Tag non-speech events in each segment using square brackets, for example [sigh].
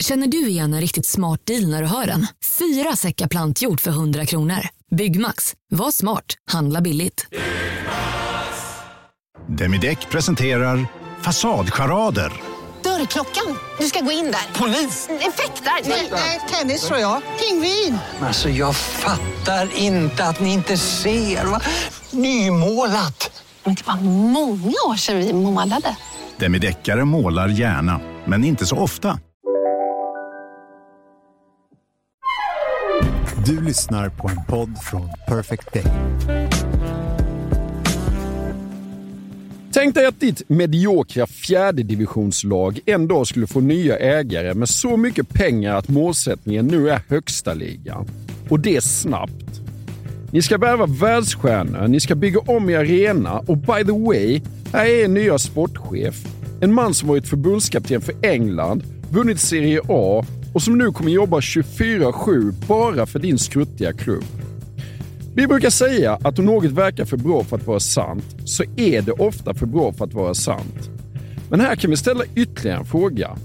Känner du igen en riktigt smart deal när du hör den? Fyra säckar plantjord för 100 kronor. Byggmax, var smart, handla billigt. Demideck presenterar Fasadcharader. Dörrklockan. Du ska gå in där. Polis? Effektar? Nej, tennis tror jag. Pingvin. Alltså, jag fattar inte att ni inte ser. Va? Nymålat. Men det var många år sedan vi målade. Demideckare målar gärna, men inte så ofta. Du lyssnar på en podd från Perfect Day. Tänk dig att ditt mediokra fjärdedivisionslag en dag skulle få nya ägare med så mycket pengar att målsättningen nu är högsta ligan. Och det snabbt. Ni ska värva världsstjärnor, ni ska bygga om i arena och by the way, här är er nya sportchef. En man som varit förbundskapten för England, vunnit Serie A och som nu kommer jobba 24-7 bara för din skruttiga klubb. Vi brukar säga att om något verkar för bra för att vara sant, så är det ofta för bra för att vara sant. Men här kan vi ställa ytterligare en fråga.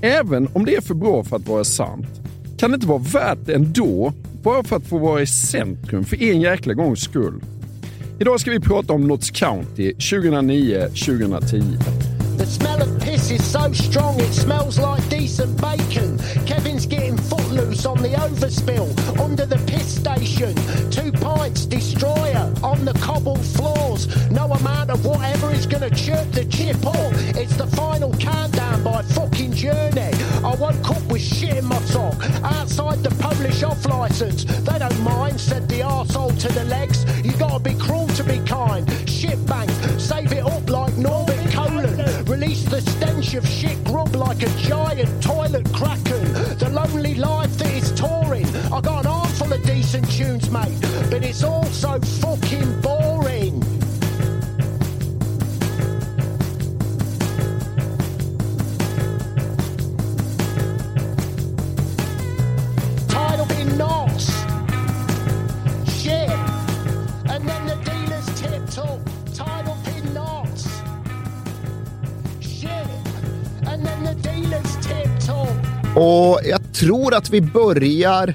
Även om det är för bra för att vara sant, kan det inte vara värt det ändå, bara för att få vara i centrum för en jäkla gångs skull? Idag ska vi prata om Notts County 2009-2010. The smell of piss is so strong it smells like decent bacon. Kevin's getting footloose on the overspill under the piss station. Two pints, destroyer on the cobbled floors. No amount of whatever is gonna chirp the chip off. It's the final countdown by fucking journey. I woke up with shit in my sock outside the Polish off license. They don't mind, said the arsehole to the legs. You gotta be cruel to be kind. Shit bank, save it up like. Release the stench of shit grub like a giant toilet kraken. The lonely life that is touring. I got an armful of decent tunes, mate, but it's all so fucking boring. Och jag tror att vi börjar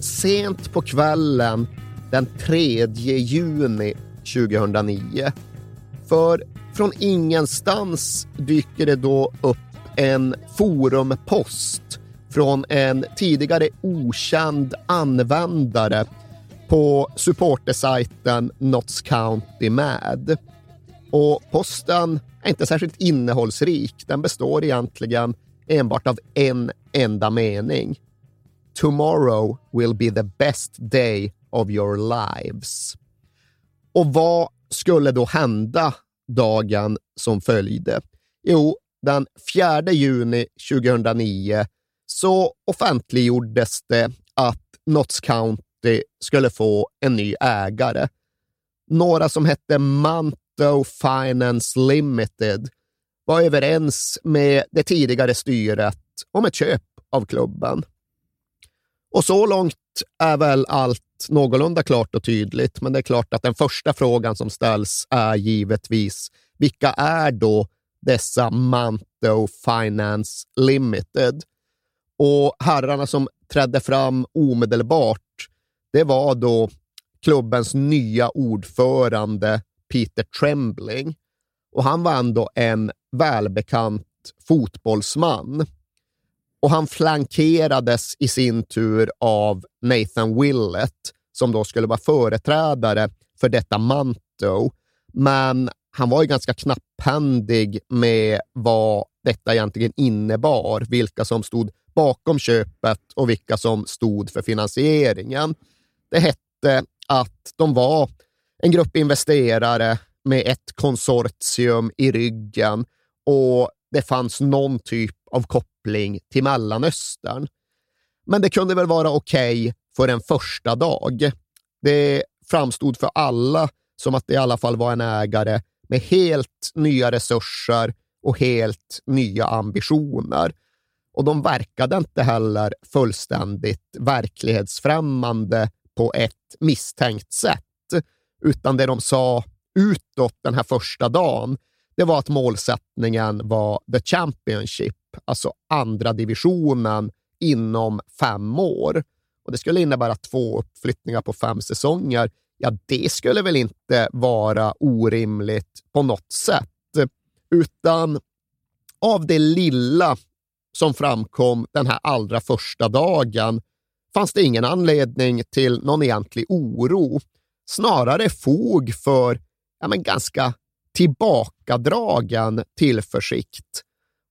sent på kvällen den 3 juni 2009. För från ingenstans dyker det då upp en forumpost från en tidigare okänd användare på supportersajten Notts County Mad. Och posten är inte särskilt innehållsrik. Den består egentligen enbart av en enda mening. Tomorrow will be the best day of your lives. Och vad skulle då hända dagen som följde? Jo, den 4 juni 2009 så offentliggjordes det att Notts County skulle få en ny ägare. Några som hette Manto Finance Limited var överens med det tidigare styret om ett köp av klubben. Och så långt är väl allt någorlunda klart och tydligt, men det är klart att den första frågan som ställs är givetvis vilka är då dessa Manto Finance Limited? Och herrarna som trädde fram omedelbart, det var då klubbens nya ordförande Peter Trembling. Och han var ändå en välbekant fotbollsman. Och han flankerades i sin tur av Nathan Willett, som då skulle vara företrädare för detta Manto. Men han var ju ganska knapphändig med vad detta egentligen innebar, vilka som stod bakom köpet och vilka som stod för finansieringen. Det hette att de var en grupp investerare med ett konsortium i ryggen och det fanns någon typ av koppling till Mellanöstern. Men det kunde väl vara okej okay för en första dag. Det framstod för alla som att det i alla fall var en ägare med helt nya resurser och helt nya ambitioner. Och de verkade inte heller fullständigt verklighetsfrämmande på ett misstänkt sätt, utan det de sa utåt den här första dagen, det var att målsättningen var the Championship, alltså andra divisionen, inom fem år. Och Det skulle innebära två uppflyttningar på fem säsonger. Ja, det skulle väl inte vara orimligt på något sätt, utan av det lilla som framkom den här allra första dagen fanns det ingen anledning till någon egentlig oro. Snarare fog för ja, men ganska tillbakadragen tillförsikt.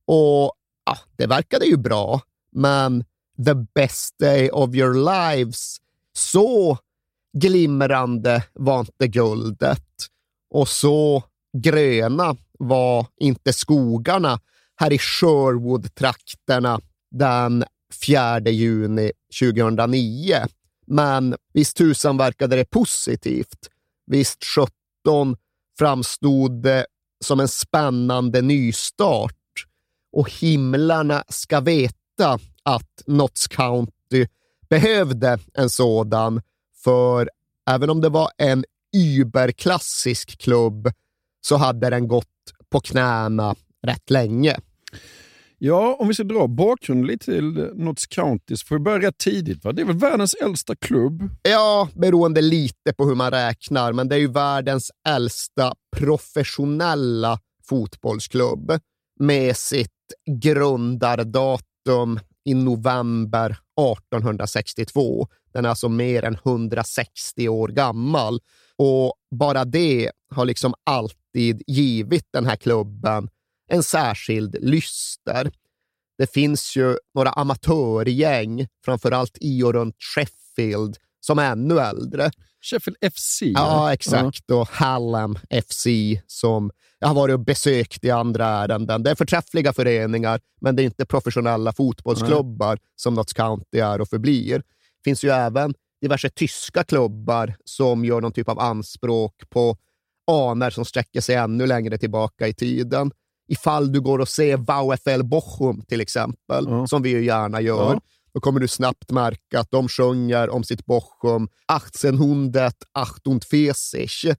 Och ja, det verkade ju bra, men the best day of your lives, så glimrande var inte guldet och så gröna var inte skogarna här i Sherwood-trakterna den 4 juni 2009. Men visst tusan verkade det positivt. Visst 17 framstod det som en spännande nystart. Och himlarna ska veta att Notts County behövde en sådan, för även om det var en überklassisk klubb så hade den gått på knäna rätt länge. Ja, om vi ska dra bakgrunden lite till Notts County så får vi börja rätt tidigt. Va? Det är väl världens äldsta klubb? Ja, beroende lite på hur man räknar, men det är ju världens äldsta professionella fotbollsklubb med sitt grundardatum i november 1862. Den är alltså mer än 160 år gammal och bara det har liksom alltid givit den här klubben en särskild lyster. Det finns ju några amatörgäng, framförallt i och runt Sheffield, som är ännu äldre. Sheffield FC? Ja, exakt. Ja. Och Hallam FC som jag har varit och besökt i andra ärenden. Det är förträffliga föreningar, men det är inte professionella fotbollsklubbar Nej. som Notts County är och förblir. Det finns ju även diverse tyska klubbar som gör någon typ av anspråk på aner som sträcker sig ännu längre tillbaka i tiden ifall du går och ser VfL Bochum till exempel, mm. som vi ju gärna gör, mm. då kommer du snabbt märka att de sjunger om sitt Bochum 1848.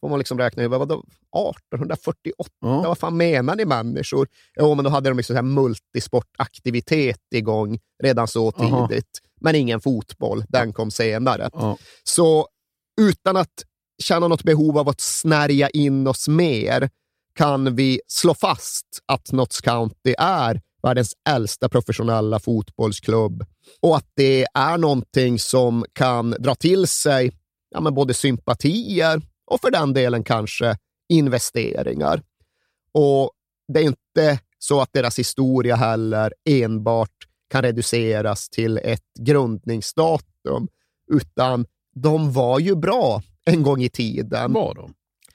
får man liksom räkna vad vadå, 1848? Mm. Vad fan menar ni människor? Jo, men då hade de liksom så multisportaktivitet igång redan så tidigt. Men ingen fotboll, den kom senare. Så utan att känna något behov av att snärja in oss mer kan vi slå fast att Notts County är världens äldsta professionella fotbollsklubb och att det är någonting som kan dra till sig ja, men både sympatier och för den delen kanske investeringar. Och det är inte så att deras historia heller enbart kan reduceras till ett grundningsdatum, utan de var ju bra en gång i tiden. Var de?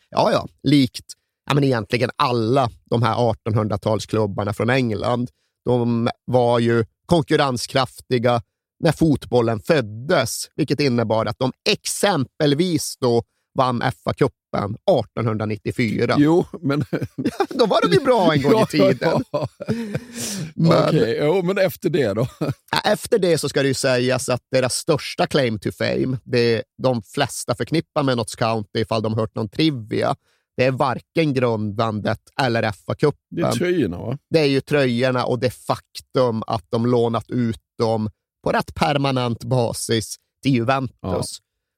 Ja, ja. Likt ja, men egentligen alla de här 1800-talsklubbarna från England. De var ju konkurrenskraftiga när fotbollen föddes, vilket innebar att de exempelvis då vann FA-cupen 1894. Jo, men... [laughs] då var de ju bra en gång i [laughs] tiden. Ja, men... Okay, jo, men efter det då? efter det så ska det ju sägas att deras största claim to fame, det de flesta förknippar med Notts County ifall de hört någon trivia, det är varken grundbandet eller FA-cupen. Det är tröjorna, va? Det är ju tröjorna och det faktum att de lånat ut dem på rätt permanent basis till Juventus. Ja.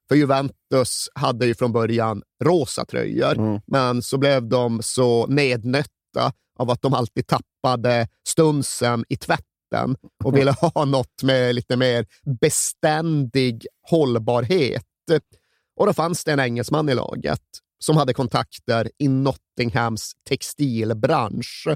För Juventus hade ju från början rosa tröjor, mm. men så blev de så nednötta av att de alltid tappade stunsen i tvätten och ville ha [laughs] något med lite mer beständig hållbarhet. Och då fanns det en engelsman i laget som hade kontakter i Nottinghams textilbransch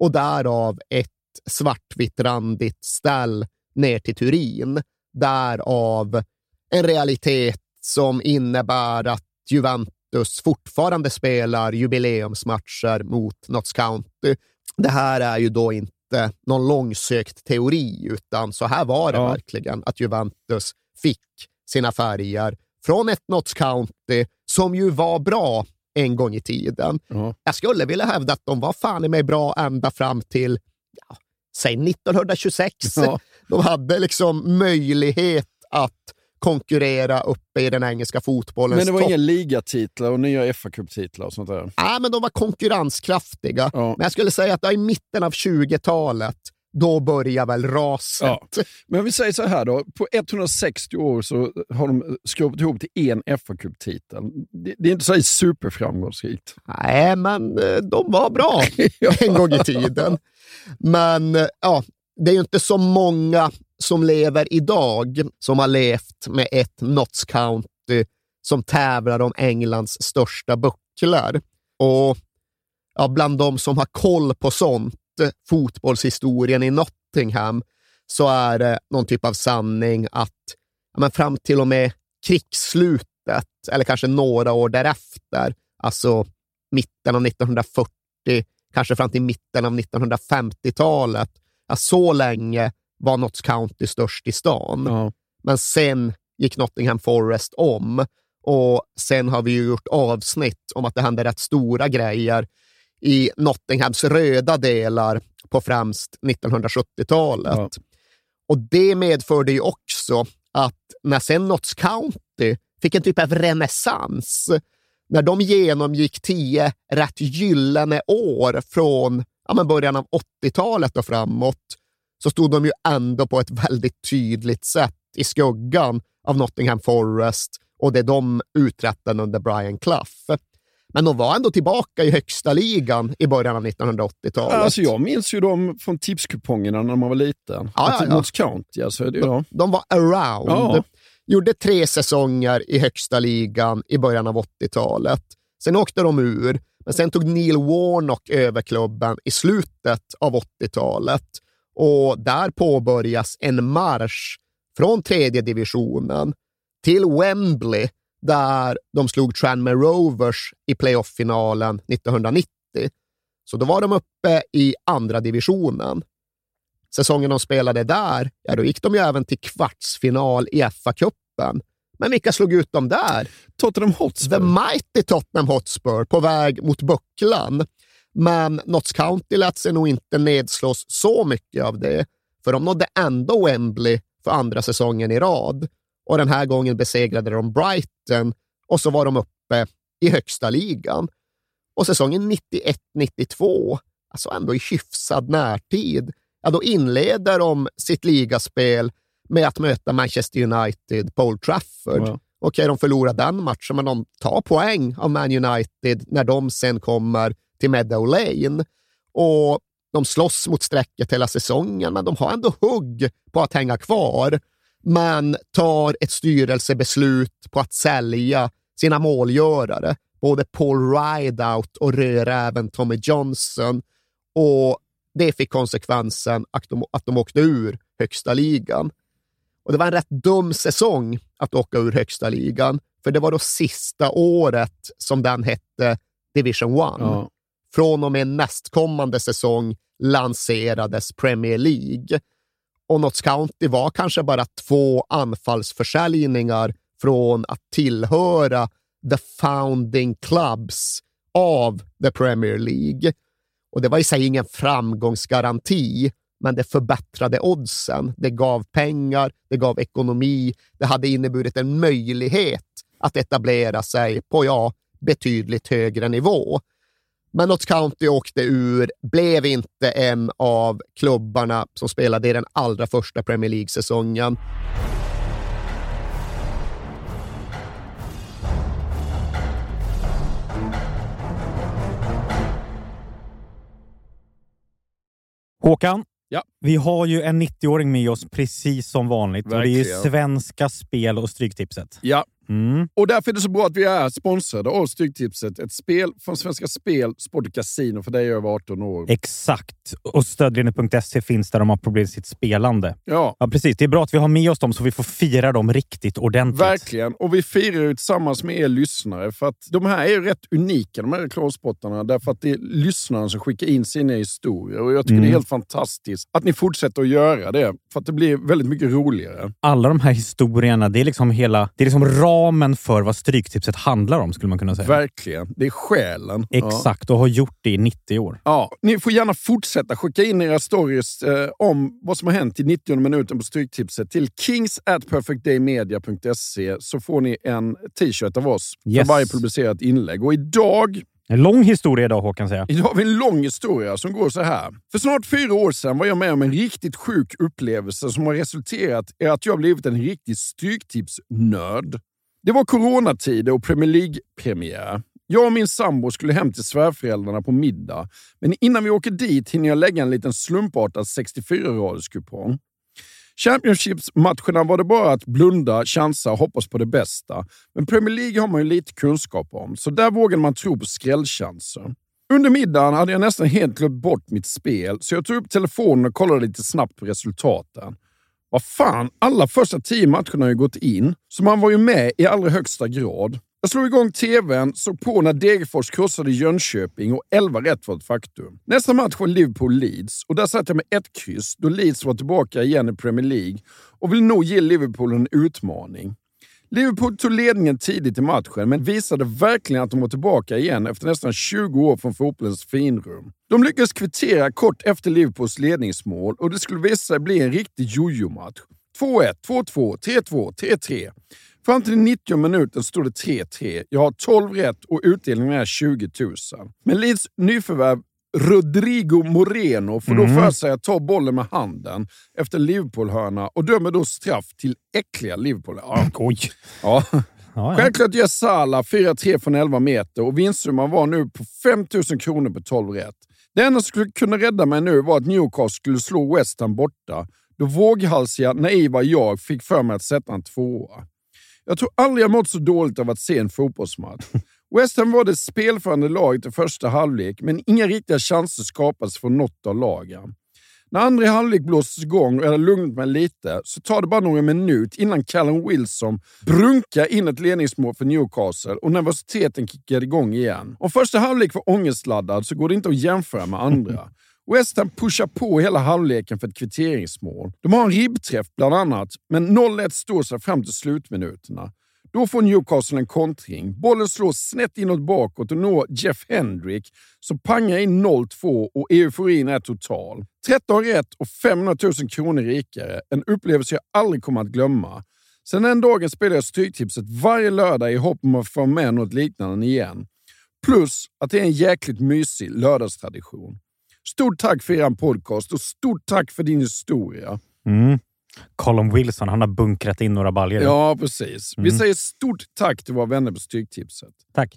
och därav ett svartvitt-randigt ställ ner till Turin. Därav en realitet som innebär att Juventus fortfarande spelar jubileumsmatcher mot Notts County. Det här är ju då inte någon långsökt teori, utan så här var det ja. verkligen, att Juventus fick sina färger från ett Notts County som ju var bra en gång i tiden. Mm. Jag skulle vilja hävda att de var fan i mig bra ända fram till, ja, säg 1926. Ja. De hade liksom möjlighet att konkurrera uppe i den engelska fotbollen. Men det var topp. inga ligatitlar och nya fa Cup-titlar och sånt där? Nej, men de var konkurrenskraftiga. Ja. Men jag skulle säga att i mitten av 20-talet, då börjar väl raset. Ja. Men vi säger så här då, på 160 år så har de skrapat ihop till en FA-cuptitel. Det, det är inte så superframgångsrikt. Nej, men eh, de var bra [laughs] en gång i tiden. Men eh, ja, det är ju inte så många som lever idag som har levt med ett Notts County som tävlar om Englands största bucklar. Och ja, bland de som har koll på sånt, fotbollshistorien i Nottingham, så är det någon typ av sanning att ja, men fram till och med krigsslutet, eller kanske några år därefter, alltså mitten av 1940, kanske fram till mitten av 1950-talet, ja, så länge var Notts County störst i stan. Ja. Men sen gick Nottingham Forest om och sen har vi ju gjort avsnitt om att det hände rätt stora grejer i Nottinghams röda delar på främst 1970-talet. Ja. Och det medförde ju också att när sen Notts County fick en typ av renässans, när de genomgick tio rätt gyllene år från ja, början av 80-talet och framåt, så stod de ju ändå på ett väldigt tydligt sätt i skuggan av Nottingham Forest och det de uträttade under Brian Clough. Men de var ändå tillbaka i högsta ligan i början av 1980-talet. Alltså jag minns ju dem från tipskupongerna när man var liten. Ja, Att ja, ja. Notts County, alltså, det, ja. De var around. Ja. Gjorde tre säsonger i högsta ligan i början av 80-talet. Sen åkte de ur, men sen tog Neil Warnock över klubben i slutet av 80-talet. Och där påbörjas en marsch från tredje divisionen till Wembley, där de slog Tranmere Rovers i playoff-finalen 1990. Så då var de uppe i andra divisionen. Säsongen de spelade där, ja, då gick de ju även till kvartsfinal i FA-cupen. Men vilka slog ut dem där? Tottenham Hotspur. The mighty Tottenham Hotspur på väg mot bucklan. Men Notts County lät sig nog inte nedslås så mycket av det, för de nådde ändå Wembley för andra säsongen i rad. Och den här gången besegrade de Brighton och så var de uppe i högsta ligan. Och säsongen 91-92, alltså ändå i hyfsad närtid, ja, då inleder de sitt ligaspel med att möta Manchester United på Old Trafford. Ja. Okej, de förlorar den matchen, men de tar poäng av Man United när de sen kommer till Meadow Lane. Och de slåss mot strecket hela säsongen, men de har ändå hugg på att hänga kvar. Men tar ett styrelsebeslut på att sälja sina målgörare, både Paul Rideout och röräven Tommy Johnson. Och det fick konsekvensen att de, att de åkte ur högsta ligan. Och det var en rätt dum säsong att åka ur högsta ligan, för det var då sista året som den hette Division 1. Ja. Från och med nästkommande säsong lanserades Premier League. Och Notts County var kanske bara två anfallsförsäljningar från att tillhöra the founding clubs av the Premier League. Och det var i sig ingen framgångsgaranti, men det förbättrade oddsen. Det gav pengar, det gav ekonomi, det hade inneburit en möjlighet att etablera sig på ja, betydligt högre nivå. Men Notts County åkte ur, blev inte en av klubbarna som spelade i den allra första Premier League-säsongen. Håkan, Ja. vi har ju en 90-åring med oss precis som vanligt. Och det är ju Verkligen. Svenska Spel och Stryktipset. Ja, Mm. och därför är det så bra att vi är sponsrade av Stryktipset. Ett spel från Svenska Spel, Sport och Casino för dig över 18 år. Exakt. Och stödlinjen.se finns där de har problem med sitt spelande. Ja, Ja, precis. Det är bra att vi har med oss dem så vi får fira dem riktigt ordentligt. verkligen. Och vi firar ju tillsammans med er lyssnare. För att de här är ju rätt unika, de här reklamspottarna. Därför att det är lyssnarna som skickar in sina historier. Och jag tycker Mm. det är helt fantastiskt att ni fortsätter att göra det. För att det blir väldigt mycket roligare. Alla de här historierna, det är liksom hela det är liksom ramen för vad Stryktipset handlar om, skulle man kunna säga. Verkligen. Det är själen. Exakt, och har gjort det i 90 år. Ja, ni får gärna fortsätta skicka in era stories eh, om vad som har hänt i 90 minuten på Stryktipset till kings at perfectdaymedia.se så får ni en t-shirt av oss Yes. för varje publicerat inlägg. Och idag En lång historia idag Håkan säger. Idag har vi en lång historia som går så här. För snart fyra år sedan var jag med om en riktigt sjuk upplevelse som har resulterat i att jag blivit en riktig stryktipsnörd. Det var coronatider och Premier League-premiär. Jag och min sambo skulle hem till svärföräldrarna på middag, men innan vi åker dit hinner jag lägga en liten slumpartad 64-raderskupong. Championships-matcherna var det bara att blunda, chansa och hoppas på det bästa. Men Premier League har man ju lite kunskap om, så där vågade man tro på skrällchanser. Under middagen hade jag nästan helt glömt bort mitt spel, så jag tog upp telefonen och kollade lite snabbt på resultaten. Vad fan, alla första tio matcherna har ju gått in, så man var ju med i allra högsta grad. Jag slog igång tvn, såg på när Degerfors krossade Jönköping och 11 rätt var ett faktum. Nästa match var Liverpool-Leeds och där satt jag med ett kryss då Leeds var tillbaka igen i Premier League och vill nog ge Liverpool en utmaning. Liverpool tog ledningen tidigt i matchen, men visade verkligen att de var tillbaka igen efter nästan 20 år från fotbollens finrum. De lyckades kvittera kort efter Liverpools ledningsmål och det skulle visa sig bli en riktig jojo-match. 2-1, 2-2, 3-2, 3-3. Fram till 90 minuten stod det 3-3. Jag har 12 rätt och utdelningen är 20 000. Men Leeds nyförvärv Rodrigo Moreno får då Mm. för sig att ta bollen med handen efter Liverpool-hörna och dömer då straff till äckliga Liverpool. Ja. [laughs] Oj! Ja. Självklart gör Salah 4-3 från 11 meter och vinstsumman var nu på 5 000 kronor på 12 rätt. Det enda som skulle kunna rädda mig nu var att Newcastle skulle slå West Ham borta, då våghalsiga, naiva jag fick för mig att sätta en tvåa. Jag tror aldrig jag mått så dåligt av att se en fotbollsmatch. [laughs] West Ham var det spelförande laget i första halvlek, men inga riktiga chanser skapades från något av lagen. När andra halvlek blåstes igång och jag hade lugnat mig lite så tar det bara några minuter innan Callum Wilson brunkar in ett ledningsmål för Newcastle och nervositeten kickar igång igen. Om första halvlek var ångestladdad så går det inte att jämföra med andra. [laughs] West Ham pushar på hela halvleken för ett kvitteringsmål. De har en ribbträff bland annat, men 0-1 står sig fram till slutminuterna. Då får Newcastle en kontring. Bollen slås snett inåt bakåt och når Jeff Hendrick som pangar in 0-2 och euforin är total. 13 rätt och 500 000 kronor rikare. En upplevelse jag aldrig kommer att glömma. Sen den dagen spelar jag Stryktipset varje lördag i hopp om att få med något liknande igen. Plus att det är en jäkligt mysig lördagstradition. Stort tack för er podcast och stort tack för din historia. Mm. Colin Wilson, han har bunkrat in några baljor. Ja, precis. Vi Mm. säger stort tack till våra vänner på Stryktipset. Tack.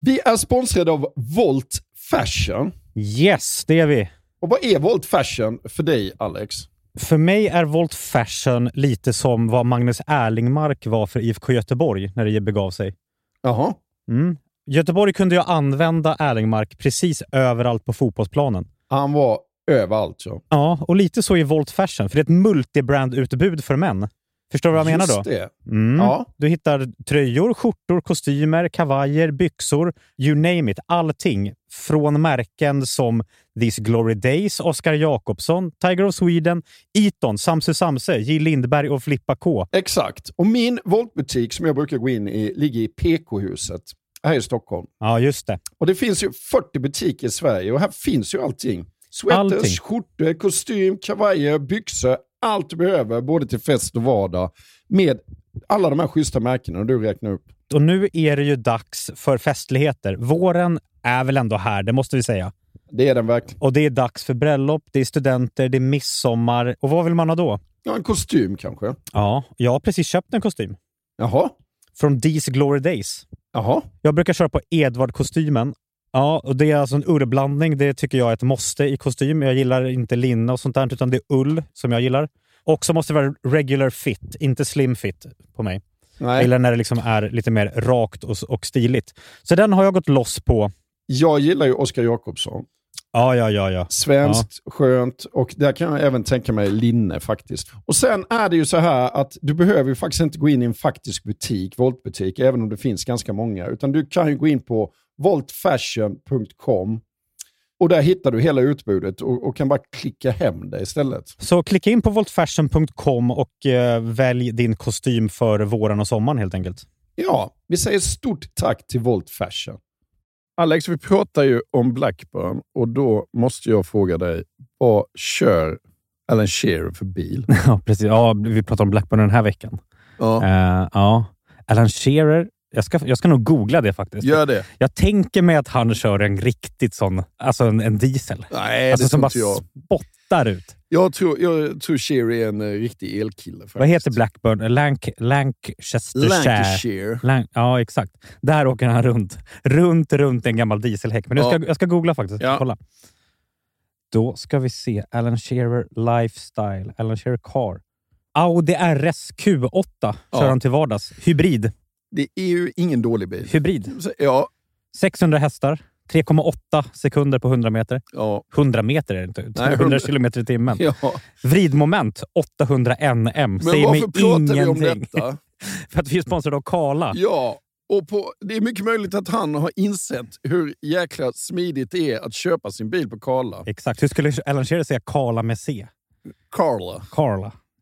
Vi är sponsrade av Volt Fashion. Yes, det är vi. Och vad är Volt Fashion för dig, Alex? För mig är Volt Fashion lite som vad Magnus Erlingmark var för IFK Göteborg när det begav sig. Jaha. Mm. Göteborg kunde ju använda Erlingmark precis överallt på fotbollsplanen. Han var överallt. Ja. Ja, och lite så i Volt Fashion, för det är ett multibrand-utbud för män. Förstår du vad jag menar då? Just det. Mm. Ja. Du hittar tröjor, skjortor, kostymer, kavajer, byxor, you name it. Allting. Från märken som These Glory Days, Oscar Jakobsson, Tiger of Sweden, Eton, Samse Samse, J. Lindberg och Flippa K. Exakt. Och min Voltbutik som jag brukar gå in i ligger i PK-huset här i Stockholm. Ja, just det. Och det finns ju 40 butiker i Sverige och här finns ju allting. Sweaters, Allting. skjortor, kostym, kavajer, byxor. Allt du behöver både till fest och vardag med alla de här schyssta märkena du räknar upp. Och nu är det ju dags för festligheter. Våren är väl ändå här, det måste vi säga. Det är den verkligen. Och det är dags för bröllop, det är studenter, det är midsommar. Och vad vill man ha då? Ja, en kostym kanske. Ja, jag har precis köpt en kostym. Jaha. Från These Glory Days. Jaha. Jag brukar köra på Edvard-kostymen. Ja, och det är alltså en ullblandning. Det tycker jag är ett måste i kostym. Jag gillar inte linne och sånt där, utan det är ull som jag gillar. Och så måste det vara regular fit, inte slim fit på mig. Nej. gillar när det liksom är lite mer rakt och, och stiligt. Så den har jag gått loss på. Jag gillar ju Oscar Jakobsson. Ja, ja, ja, ja. Svenskt, skönt och där kan jag även tänka mig linne faktiskt. Och sen är det ju så här att du behöver ju faktiskt inte gå in i en faktisk butik, voltbutik, även om det finns ganska många. Utan du kan ju gå in på voltfashion.com och där hittar du hela utbudet och, och kan bara klicka hem det istället. Så klicka in på voltfashion.com och eh, välj din kostym för våren och sommaren helt enkelt. Ja, vi säger stort tack till Volt Fashion. Alex, vi pratar ju om Blackburn och då måste jag fråga dig, vad kör Alan Shearer för bil? [laughs] Ja, precis. Ja, vi pratar om Blackburn den här veckan. Ja. Eh, ja. Alan Shearer Jag ska, jag ska nog googla det faktiskt. Gör det. Jag tänker mig att han kör en riktigt sån, alltså en, en diesel. Nej, alltså det som bara jag. spottar ut. Jag tror, jag tror Sherry är en eh, riktig elkille. Faktiskt. Vad heter Blackburn? Lanc Lancastershire. Lancashire. Lan ja, exakt. Där åker han runt. Runt, runt en gammal dieselhäck. Men jag ska, Ja. jag ska googla faktiskt. Ja. Kolla. Då ska vi se. Alan Shearer Lifestyle. Alan Shearer Car. Audi RS Q8 kör Ja. han till vardags. Hybrid. Det är ju ingen dålig bil. Hybrid. Ja, 600 hästar. 3,8 sekunder på 100 meter. ja, 100 meter är det inte. 100 100 kilometer i timmen. ja. Vridmoment 800 NM. Men Säger mig varför pratar vi om ingenting. detta? [laughs] För att vi är sponsrade av Kala. Ja, och på, det är mycket möjligt att han har insett hur jäkla smidigt det är att köpa sin bil på Karla. Exakt. Hur skulle Alan Shearer säga Kala med C? Carla. Exakt.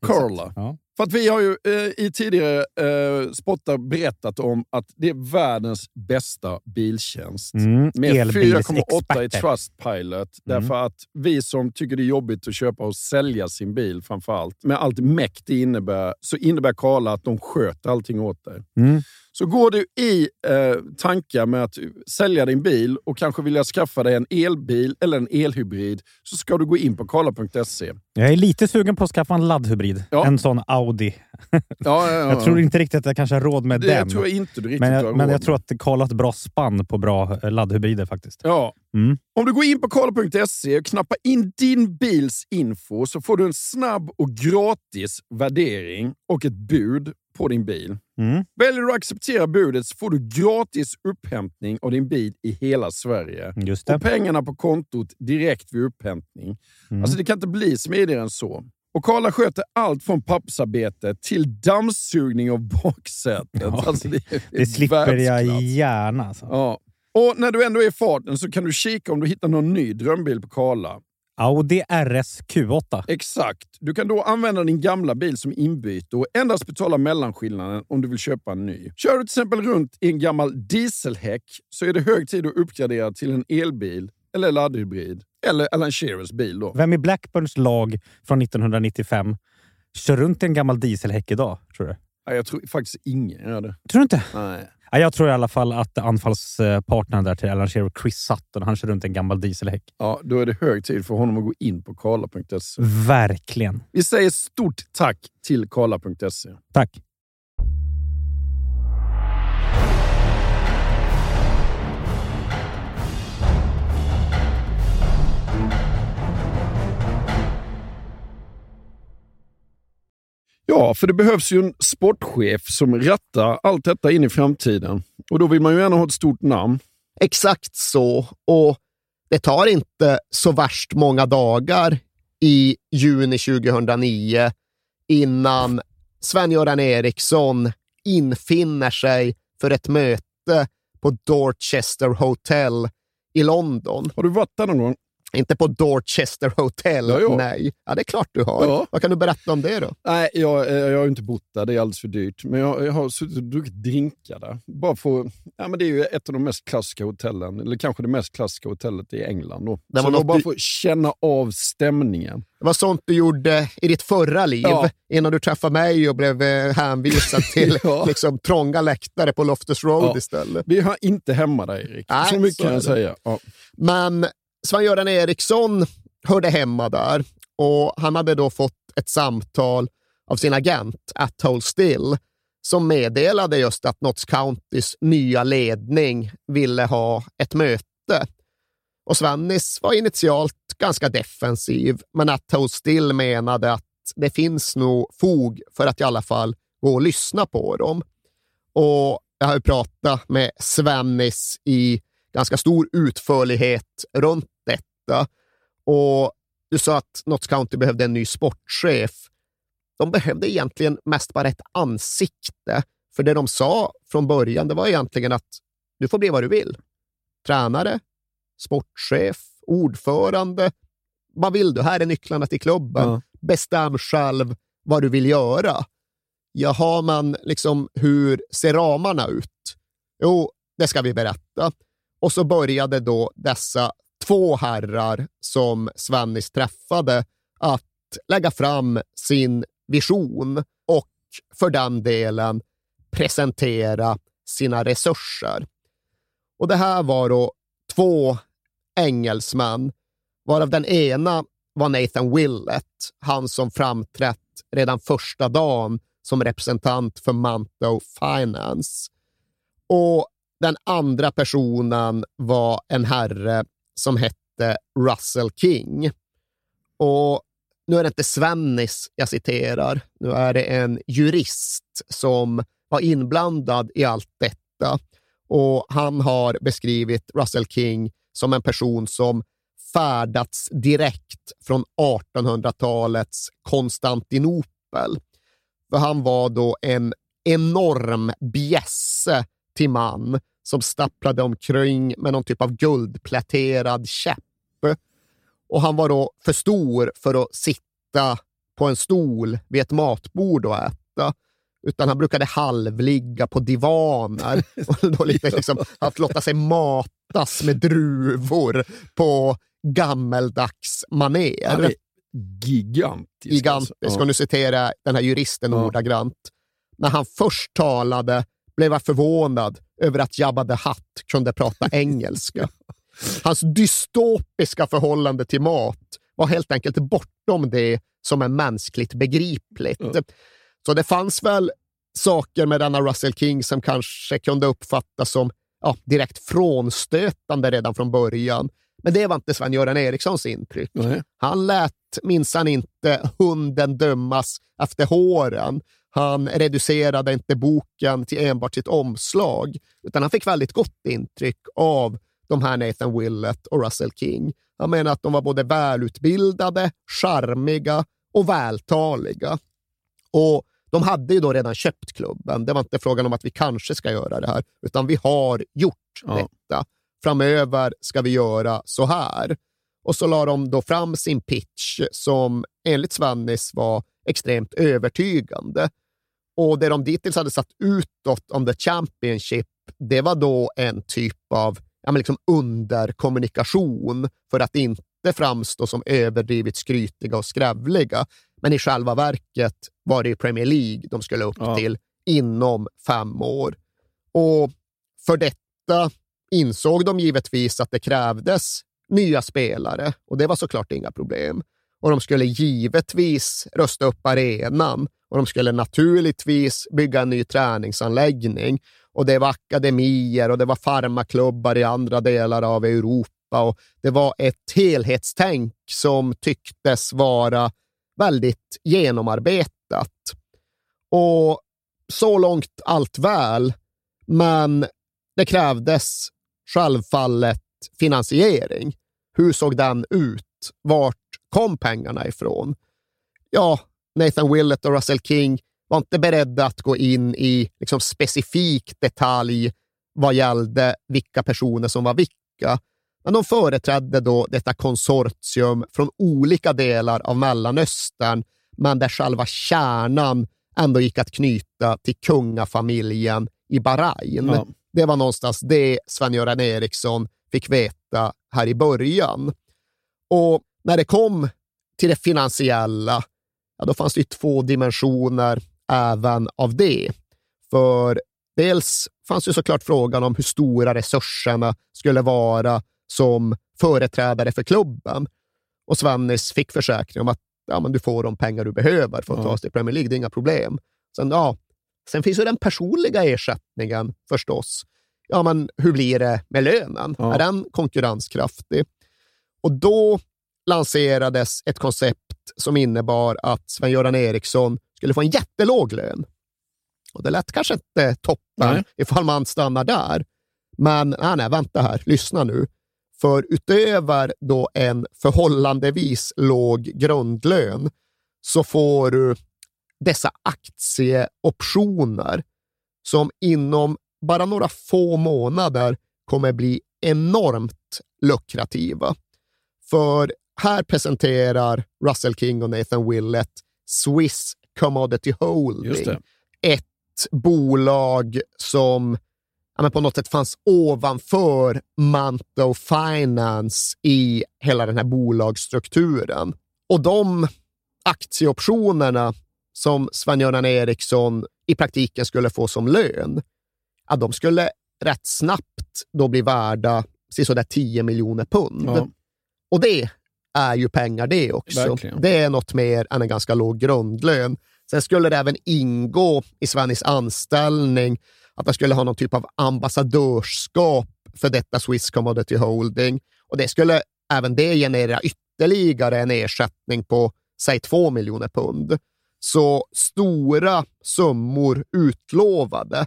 Karla. Ja. För att vi har ju eh, i tidigare eh, spottar berättat om att det är världens bästa biltjänst. Mm, Med 4,8 i. Trustpilot. Mm. Därför att vi som tycker det är jobbigt att köpa och sälja sin bil framför allt, med allt mäkt det innebär, så innebär Karla att de sköter allting åt dig. Mm. Så går du i eh, tankar med att sälja din bil och kanske vilja skaffa dig en elbil eller en elhybrid så ska du gå in på karla.se. Jag är lite sugen på att skaffa en laddhybrid. Ja. En sån Audi. [laughs] Ja, ja, ja. Jag tror inte riktigt att jag kanske har råd med det den. tror jag inte du riktigt men har jag, men råd jag tror att Karl har ett bra spann på bra eh, laddhybrider faktiskt. Ja. Mm. Om du går in på karla.se och knappar in din bils info så får du en snabb och gratis värdering och ett bud på din bil. Mm. Väljer du att acceptera budet så får du gratis upphämtning av din bil i hela Sverige. Just det. Och pengarna på kontot direkt vid upphämtning. Mm. Alltså det kan inte bli smidigare än så. Och Karla sköter allt från pappersarbete till dammsugning av baksätet. [laughs] Ja, alltså det, det slipper jag världsklass. gärna. Alltså. Ja. Och när du ändå är i farten så kan du kika om du hittar någon ny drömbil på Karla. Audi RS Q8. Exakt. Du kan då använda din gamla bil som inbyte och endast betala mellanskillnaden om du vill köpa en ny. Kör du till exempel runt i en gammal dieselhäck så är det hög tid att uppgradera till en elbil eller laddhybrid. Eller Alan Shearers bil då. Vem i Blackburns lag från 1995 kör runt i en gammal dieselhäck idag, tror du? Jag tror faktiskt ingen gör det. Tror du inte? Nej. Ja, jag tror i alla fall att anfallspartnern där till Alan Shearer, Chris Sutton, han kör runt en gammal dieselhäck. Ja, då är det hög tid för honom att gå in på karla.se. Verkligen. Vi säger stort tack till karla.se. Tack. Ja, för det behövs ju en sportchef som rattar allt detta in i framtiden. Och då vill man ju gärna ha ett stort namn. Exakt så. Och det tar inte så värst många dagar i juni 2009 innan Sven-Göran Eriksson infinner sig för ett möte på Dorchester Hotel i London. Har du varit där någon gång? Inte på Dorchester Hotel, Ja, ja. nej. Ja, det är klart du har. Ja. Vad kan du berätta om det då? Nej, jag, eh, jag har inte bott där. Det är alldeles för dyrt. Men jag, jag har suttit och druckit drinkar där. Bara för, ja, men det är ju ett av de mest klassiska hotellen. Eller kanske det mest klassiska hotellet i England. Då. Det Så något bara du- att känna av stämningen. Det var sånt du gjorde i ditt förra liv, Ja. innan du träffade mig och blev eh, hänvisad [laughs] till Ja. liksom, trånga läktare på Loftus Road Ja. istället. Vi har inte hemma där, Erik. Nej, så mycket så kan jag det. säga. Men Sven-Göran Eriksson hörde hemma där och han hade då fått ett samtal av sin agent, Atoll Still, som meddelade just att Notts Countys nya ledning ville ha ett möte. Och Svennis var initialt ganska defensiv, men Atoll Still menade att det finns nog fog för att i alla fall gå och lyssna på dem. Och jag har ju pratat med Svennis i ganska stor utförlighet runt detta. Och du sa att Notts County behövde en ny sportchef. De behövde egentligen mest bara ett ansikte. För det de sa från början, det var egentligen att du får bli vad du vill. Tränare, sportchef, ordförande. Vad vill du? Här är nycklarna till klubben. Ja. Bestäm själv vad du vill göra. Jaha, men liksom, hur ser ramarna ut? Jo, det ska vi berätta. Och så började då dessa två herrar som Svennis träffade att lägga fram sin vision och för den delen presentera sina resurser. Och det här var då två engelsmän, varav den ena var Nathan Willett, han som framträtt redan första dagen som representant för Manto Finance. Och den andra personen var en herre som hette Russell King. Och nu är det inte Svennis jag citerar, nu är det en jurist som var inblandad i allt detta. Och han har beskrivit Russell King som en person som färdats direkt från 1800-talets Konstantinopel. För han var då en enorm bjässe till man som stapplade omkring med någon typ av guldpläterad käpp. Och han var då för stor för att sitta på en stol vid ett matbord och äta utan han brukade halvligga på divaner [laughs] och då lite liksom att låta sig matas med druvor på gammeldags maner. Gigantisk. Gigantisk. Alltså. Och nu citerar jag den här juristen Ja. ordagrant. När han först talade blev jag förvånad över att Jabba the Hutt kunde prata [laughs] engelska. Hans dystopiska förhållande till mat var helt enkelt bortom det som är mänskligt begripligt. Så det fanns väl saker med denna Russell King som kanske kunde uppfattas som ja, direkt frånstötande redan från början. Men det var inte Sven-Göran Erikssons intryck. Nej. Han lät minsann inte hunden dömas efter håren. Han reducerade inte boken till enbart sitt omslag, utan han fick väldigt gott intryck av de här Nathan Willett och Russell King. Han menar att de var både välutbildade, charmiga och vältaliga. Och de hade ju då redan köpt klubben. Det var inte frågan om att vi kanske ska göra det här, utan vi har gjort Ja. detta. Framöver ska vi göra så här. Och så la de då fram sin pitch som enligt Svennis var extremt övertygande. Och det de dittills hade satt utåt om the Championship, det var då en typ av ja, men liksom underkommunikation för att inte framstå som överdrivet skrytiga och skrävliga. Men i själva verket var det Premier League de skulle upp Ja. till inom fem år. Och för detta insåg de givetvis att det krävdes nya spelare och det var såklart inga problem. Och de skulle givetvis rösta upp arenan och de skulle naturligtvis bygga en ny träningsanläggning. Och det var akademier och det var farmaklubbar i andra delar av Europa och det var ett helhetstänk som tycktes vara väldigt genomarbetat. Och så långt allt väl, men det krävdes självfallet finansiering. Hur såg den ut? Vart kom pengarna ifrån? Ja, Nathan Willett och Russell King var inte beredda att gå in i liksom specifik detalj vad gällde vilka personer som var vilka. Men de företrädde då detta konsortium från olika delar av Mellanöstern, men där själva kärnan ändå gick att knyta till kungafamiljen i Bahrain. Ja. Det var någonstans det Sven-Göran Eriksson fick veta här i början. Och när det kom till det finansiella, ja, då fanns det två dimensioner även av det. För dels fanns ju såklart frågan om hur stora resurserna skulle vara som företrädare för klubben. Och Svennis fick försäkring om att ja, men du får de pengar du behöver för att Ja. ta oss till Premier League, det är inga problem. Sen, ja, sen finns ju den personliga ersättningen förstås. Ja, men hur blir det med lönen? Ja. Är den konkurrenskraftig? Och då lanserades ett koncept som innebar att Sven-Göran Eriksson skulle få en jättelåg lön. Och det lät kanske inte toppen Nej. ifall man stannar där. Men nej, nej, vänta här, lyssna nu. För utöver då en förhållandevis låg grundlön så får du dessa aktieoptioner som inom bara några få månader kommer bli enormt lukrativa. För här presenterar Russell King och Nathan Willett Swiss Commodity Holding. Ett bolag som ja, på något sätt fanns ovanför Manto Finance i hela den här bolagsstrukturen. Och de aktieoptionerna som Sven-Göran Eriksson i praktiken skulle få som lön, ja, de skulle rätt snabbt då bli värda sådär 10 miljoner pund. Ja. Och det är ju pengar det också. Verkligen. Det är något mer än en ganska låg grundlön. Sen skulle det även ingå i Svennis anställning att man skulle ha någon typ av ambassadörskap för detta Swiss Commodity Holding. Och det skulle även det generera ytterligare en ersättning på, säg två miljoner pund. Så stora summor utlovade,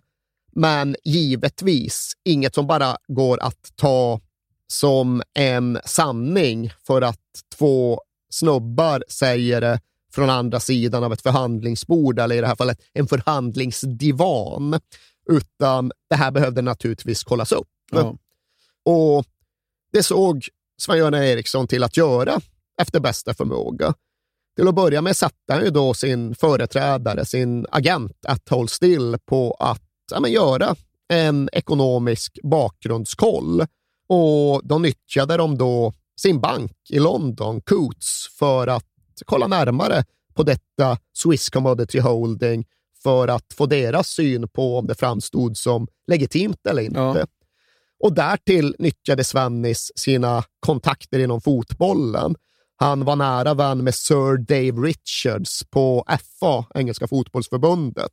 men givetvis inget som bara går att ta som en sanning för att två snubbar säger det från andra sidan av ett förhandlingsbord, eller i det här fallet en förhandlingsdivan. Utan det här behövde naturligtvis kollas upp. Ja. Och det såg Sven-Göran Eriksson till att göra efter bästa förmåga. Till att börja med satte han ju då sin företrädare, sin agent, att håll still på att ja, men göra en ekonomisk bakgrundskoll. Och då nyttjade de då sin bank i London, Coates, för att kolla närmare på detta Swiss Commodity Holding för att få deras syn på om det framstod som legitimt eller inte. Ja. Och därtill nyttjade Svennis sina kontakter inom fotbollen. Han var nära vän med Sir Dave Richards på FA, Engelska fotbollsförbundet.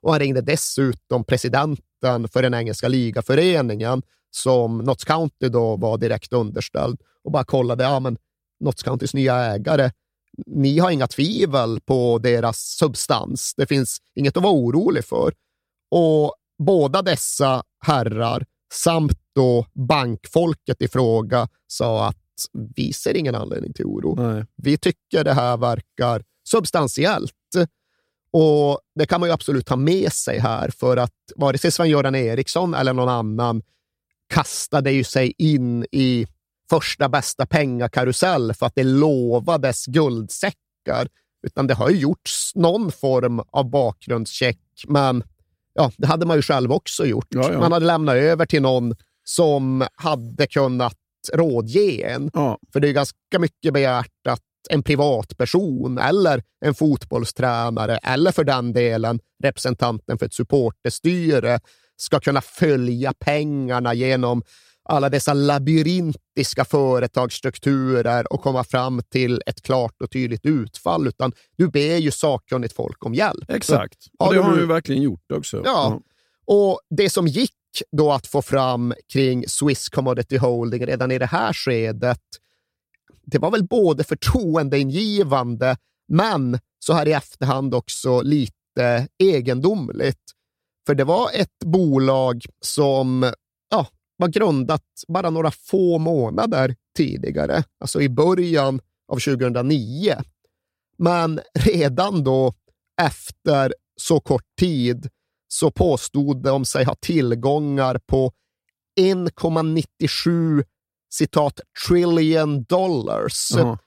Och han ringde dessutom presidenten för den engelska ligaföreningen, som Notts County då var direkt underställd, och bara kollade, ja men Notts Countys nya ägare, ni har inga tvivel på deras substans. Det finns inget att vara orolig för. Och båda dessa herrar samt då bankfolket i fråga sa att vi ser ingen anledning till oro. Nej. Vi tycker det här verkar substantiellt. Och det kan man ju absolut ta med sig här, för att vare sig Sven-Göran Eriksson eller någon annan kastade ju sig in i första bästa pengakarusell för att det lovades guldsäckar, utan det har ju gjorts någon form av bakgrundscheck, men ja, det hade man ju själv också gjort. Ja, ja. Man hade lämnat över till någon som hade kunnat rådge en. Ja. För det är ganska mycket begärt att en privatperson eller en fotbollstränare eller för den delen representanten för ett supporterstyre ska kunna följa pengarna genom alla dessa labyrintiska företagsstrukturer och komma fram till ett klart och tydligt utfall, utan du ber ju sakkunnigt folk om hjälp. Exakt. Och det har han ju verkligen gjort också. Ja. Och det som gick då att få fram kring Swiss Commodity Holding redan i det här skedet, det var väl både förtroendeingivande, men så här i efterhand också lite egendomligt. För det var ett bolag som ja, var grundat bara några få månader tidigare, alltså i början av 2009. Men redan då efter så kort tid så påstod de sig ha tillgångar på 1,97 citat trillion dollars. Jaha.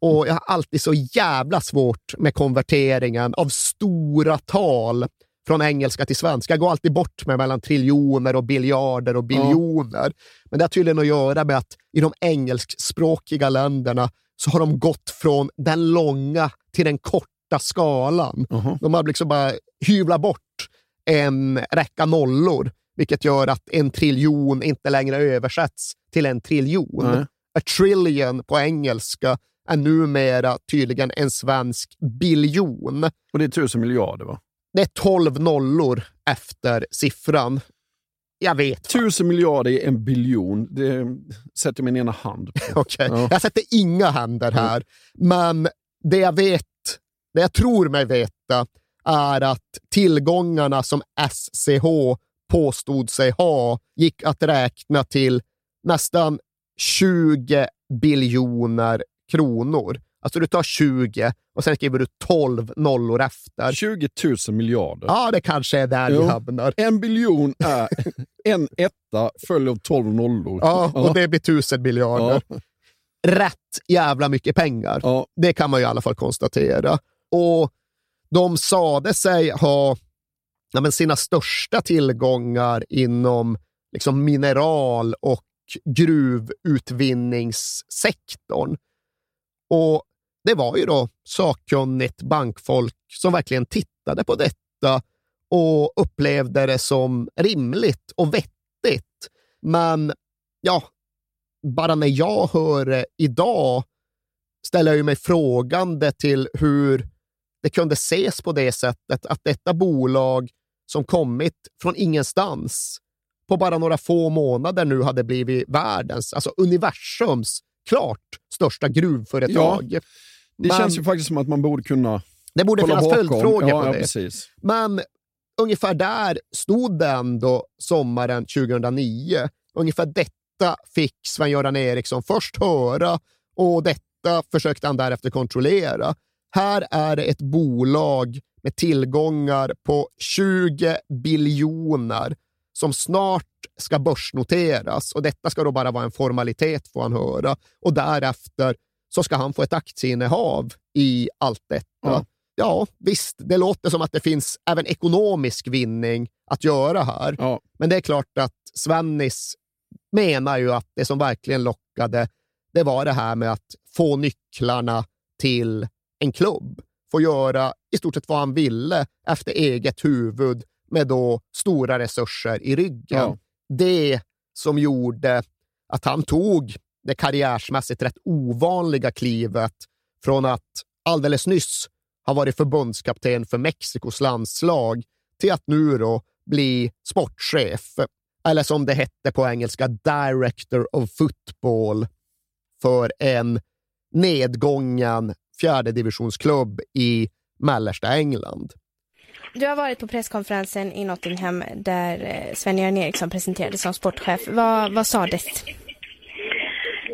Och jag har alltid så jävla svårt med konverteringen av stora tal från engelska till svenska. Jag går alltid bort med mellan triljoner och biljarder och biljoner. Men det har tydligen att göra med att i de engelskspråkiga länderna så har de gått från den långa till den korta skalan. Jaha. De har liksom bara hyvlat bort en räcka nollor, vilket gör att en triljon inte längre översätts till en triljon. Nej. A trillion på engelska är numera tydligen en svensk biljon. Och det är tusen miljarder va? Det är 12 nollor efter siffran. Jag vet. Tusen miljarder är en biljon. Det sätter min ena hand på. [laughs] Okej. Ja. Jag sätter inga händer här, men det jag vet, det jag tror mig veta, är att tillgångarna som SCH påstod sig ha gick att räkna till nästan 20 biljoner kronor. Alltså du tar 20 och sen skriver du 12 nollor efter. 20 000 miljarder. Ja, det kanske är där Jo. vi hamnar. En biljon är [laughs] en etta följd av 12 nollor. Ja, och det blir tusen miljarder. Ja. Rätt jävla mycket pengar. Ja. Det kan man ju i alla fall konstatera. Och de sade sig ha ja, men sina största tillgångar inom liksom mineral och gruvutvinningssektorn. Och det var ju då sakkunnigt bankfolk som verkligen tittade på detta och upplevde det som rimligt och vettigt. Men ja, bara när jag hör det idag ställer jag mig frågande till hur det kunde ses på det sättet att detta bolag som kommit från ingenstans på bara några få månader nu hade blivit världens, alltså universums klart största gruvföretag. Ja, det Men- känns ju faktiskt som att man borde kunna Det borde finnas bakom. följdfrågor ja, på ja, det. Precis. Men ungefär där stod det ändå sommaren 2009. Ungefär detta fick Sven-Göran Eriksson först höra och detta försökte han därefter kontrollera. Här är det ett bolag med tillgångar på 20 biljoner som snart ska börsnoteras och detta ska då bara vara en formalitet får han höra och därefter så ska han få ett aktieinnehav i allt detta. Ja. Ja, visst, det låter som att det finns även ekonomisk vinning att göra här. Ja. Men det är klart att Svennis menar ju att det som verkligen lockade, det var det här med att få nycklarna till en klubb. Få göra i stort sett vad han ville efter eget huvud med då stora resurser i ryggen. Ja. Det som gjorde att han tog det karriärsmässigt rätt ovanliga klivet från att alldeles nyss ha varit förbundskapten för Mexikos landslag till att nu då bli sportchef, eller som det hette på engelska, Director of Football för en nedgången fjärde divisionsklubb i mellersta England. Du har varit på presskonferensen i Nottingham där eh, Sven-Göran Eriksson presenterades som sportchef. Vad, vad sades?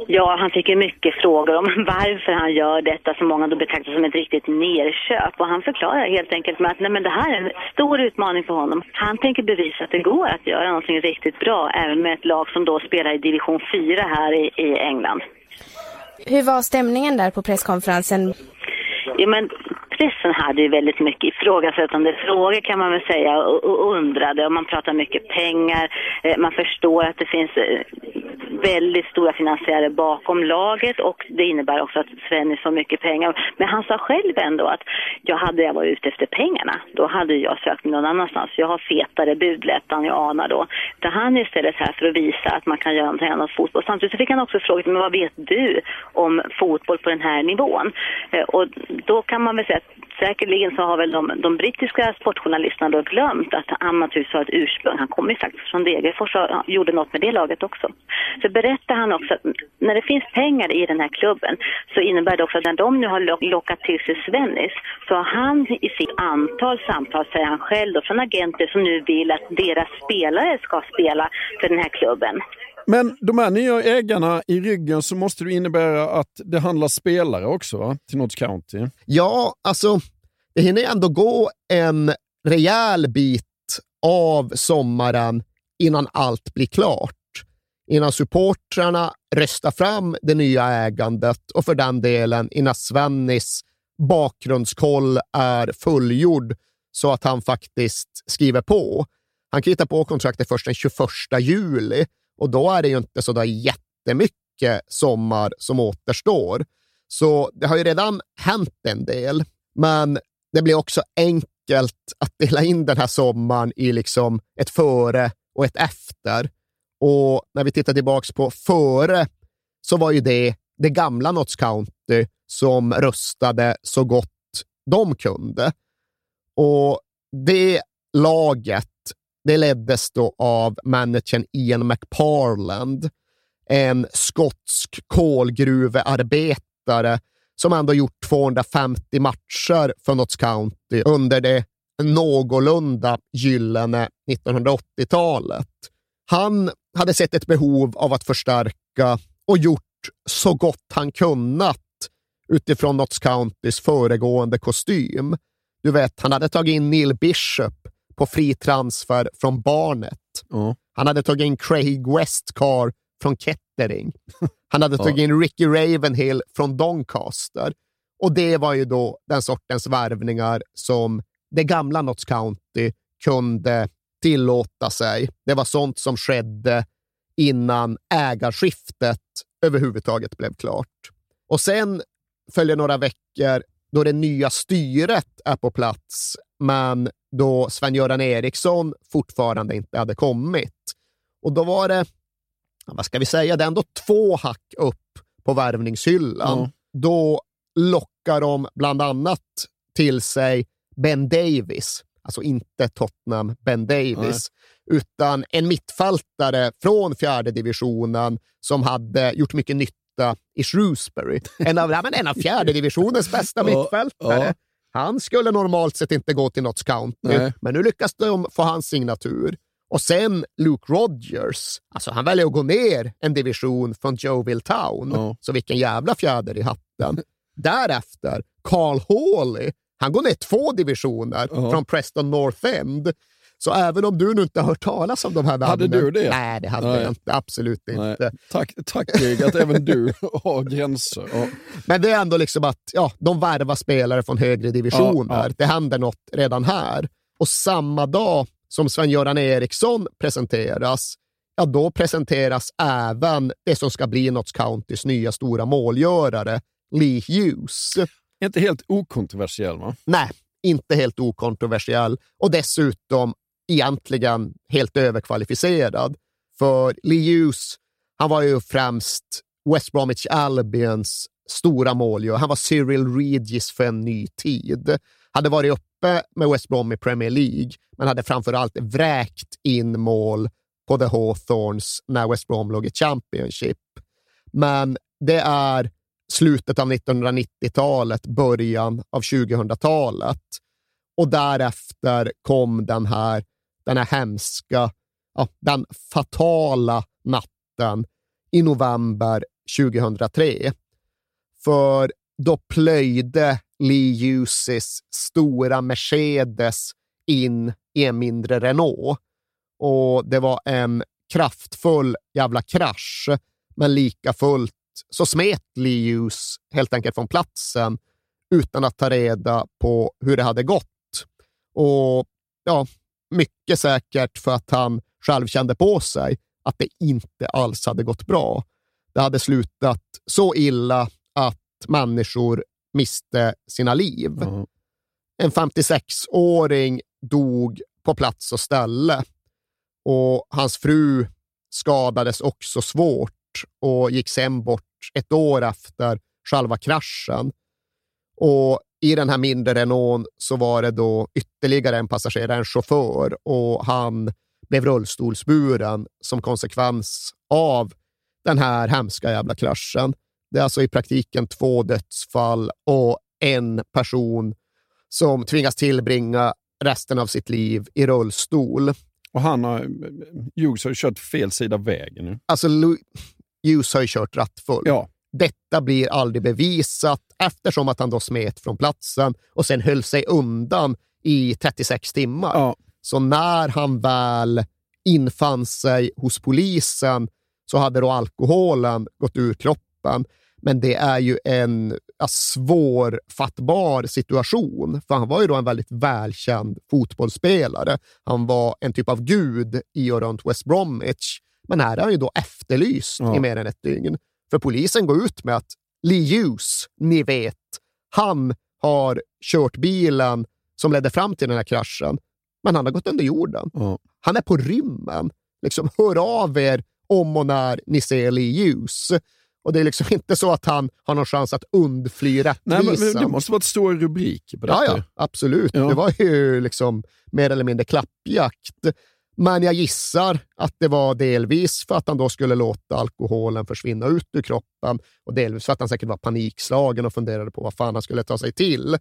Ja, han fick ju mycket frågor om [laughs] varför han gör detta som många då betraktar som ett riktigt nerköp. Och han förklarar helt enkelt med att nej, men det här är en stor utmaning för honom. Han tänker bevisa att det går att göra någonting riktigt bra även med ett lag som då spelar i division 4 här i, i England. Hur var stämningen där på presskonferensen? Ja, men pressen hade ju väldigt mycket ifrågasättande frågor kan man väl säga och, och undrade och man pratar mycket pengar. Eh, man förstår att det finns eh, väldigt stora finansiärer bakom laget och det innebär också att Svennis får mycket pengar. Men han sa själv ändå att jag hade jag varit ute efter pengarna, då hade jag sökt mig någon annanstans. Jag har fetare bud lät han då. Utan han är istället här för att visa att man kan göra någonting annat fotboll. Samtidigt så fick han också frågan, men vad vet du om fotboll på den här nivån? Eh, Och då kan man väl säga att säkerligen så har väl de, de brittiska sportjournalisterna då glömt att han naturligtvis har ett ursprung. Han kommer ju faktiskt från Degerfors och gjorde något med det laget också. Så berättar han också att när det finns pengar i den här klubben så innebär det också att när de nu har lockat till sig Svennis så har han i sitt antal samtal, säger han själv, då, från agenter som nu vill att deras spelare ska spela för den här klubben. Men de här nya ägarna i ryggen så måste det innebära att det handlar spelare också va? till Notts County. Ja, alltså, det hinner ändå gå en rejäl bit av sommaren innan allt blir klart. Innan supportrarna röstar fram det nya ägandet och för den delen innan Svennis bakgrundskoll är fullgjord så att han faktiskt skriver på. Han kan hitta på kontraktet först den 21 juli och då är det ju inte så där jättemycket sommar som återstår. Så det har ju redan hänt en del, men det blir också enkelt att dela in den här sommaren i liksom ett före och ett efter. Och när vi tittar tillbaka på före så var ju det det gamla Notts County som röstade så gott de kunde. Och det laget, det leddes då av managern Ian McParland, en skotsk kolgruvearbetare som ändå gjort 250 matcher för Notts County under det någorlunda gyllene 1980-talet. Han hade sett ett behov av att förstärka och gjort så gott han kunnat utifrån Notts Countys föregående kostym. Du vet, han hade tagit in Neil Bishop på fri transfer från Barnet. Han hade tagit in Craig Westcar från Kettering. Han hade [laughs] tagit in Ricky Ravenhill från Doncaster. Och det var ju då den sortens värvningar som det gamla Notts County kunde tillåta sig. Det var sånt som skedde innan ägarskiftet överhuvudtaget blev klart. Och sen följer några veckor då det nya styret är på plats, men då Sven-Göran Eriksson fortfarande inte hade kommit. Och då var det, vad ska vi säga, det är ändå två hack upp på värvningshyllan. Ja. Då lockar de bland annat till sig Ben Davis, alltså inte Tottenham Ben Davis, utan en mittfältare från fjärde divisionen som hade gjort mycket nytta i Shrewsbury. En av, ja, men en av fjärde divisionens bästa [laughs] mittfältare. Han skulle normalt sett inte gå till Notts County, Nej. men nu lyckas de få hans signatur. Och sen Luke Rogers. Alltså han väljer att gå ner en division från Joville Town. Ja. Så vilken jävla fjäder i hatten. [laughs] Därefter Carl Hawley. Han går ner två divisioner Ja. från Preston North End. Så även om du nu inte har hört talas om de här namnen. Hade du det? Nej, det hade Nej. jag inte. Absolut Nej. inte. Tack, tack Erik, att även du [laughs] har gränser. Ja. Men det är ändå liksom att ja, de värvar spelare från högre divisioner. Ja, ja. Det händer något redan här. Och samma dag som Sven-Göran Eriksson presenteras, ja då presenteras även det som ska bli Notts Countys nya stora målgörare, Lee Hughes. Inte helt okontroversiell va? Nej, inte helt okontroversiell och dessutom egentligen helt överkvalificerad. För Lee Hughes, han var ju främst West Bromwich Albions stora målgörare. Han var Cyril Regis för en ny tid. Hade varit uppe med West Brom i Premier League, men hade framför allt vräkt in mål på The Hawthorns när West Brom låg i Championship. Men det är slutet av 1990-talet, början av 2000-talet. Och därefter kom den här, den här hemska, ja, den fatala natten i november 2003. För då plöjde Lee Hughes stora Mercedes in i en mindre Renault. Och det var en kraftfull jävla krasch, men lika fullt så smet Lee Hughes helt enkelt från platsen utan att ta reda på hur det hade gått. Och ja, mycket säkert för att han själv kände på sig att det inte alls hade gått bra. Det hade slutat så illa att människor miste sina liv. Ja. En 56-åring dog på plats och ställe och hans fru skadades också svårt och gick sen bort ett år efter själva kraschen. Och I den här mindre Renault så var det då ytterligare en passagerare, en chaufför, och han blev rullstolsburen som konsekvens av den här hemska jävla kraschen. Det är alltså i praktiken två dödsfall och en person som tvingas tillbringa resten av sitt liv i rullstol. Och han har, Hughes har ju kört fel sida vägen nu. Alltså, Hughes har ju kört rattfull. Ja. Detta blir aldrig bevisat eftersom att han då smet från platsen och sen höll sig undan i 36 timmar. Ja. Så när han väl infann sig hos polisen så hade då alkoholen gått ur kroppen. Men det är ju en ja, svårfattbar situation, för han var ju då en väldigt välkänd fotbollsspelare. Han var en typ av gud i och runt West Bromwich. Men här är han ju då efterlyst Ja. i mer än ett dygn. För polisen går ut med att Lee Hughes, ni vet, han har kört bilen som ledde fram till den här kraschen, men han har gått under jorden. Ja. Han är på rymmen. Liksom, hör av er om och när ni ser Lee Hughes. Och det är liksom [laughs] inte så att han har någon chans att undfly Nej, men, men rättvisan. det måste vara ett stora rubriker på detta. Ja, ja, absolut. Ja. Det var ju liksom mer eller mindre klappjakt. Men jag gissar att det var delvis för att han då skulle låta alkoholen försvinna ut ur kroppen och delvis för att han säkert var panikslagen och funderade på vad fan han skulle ta sig till.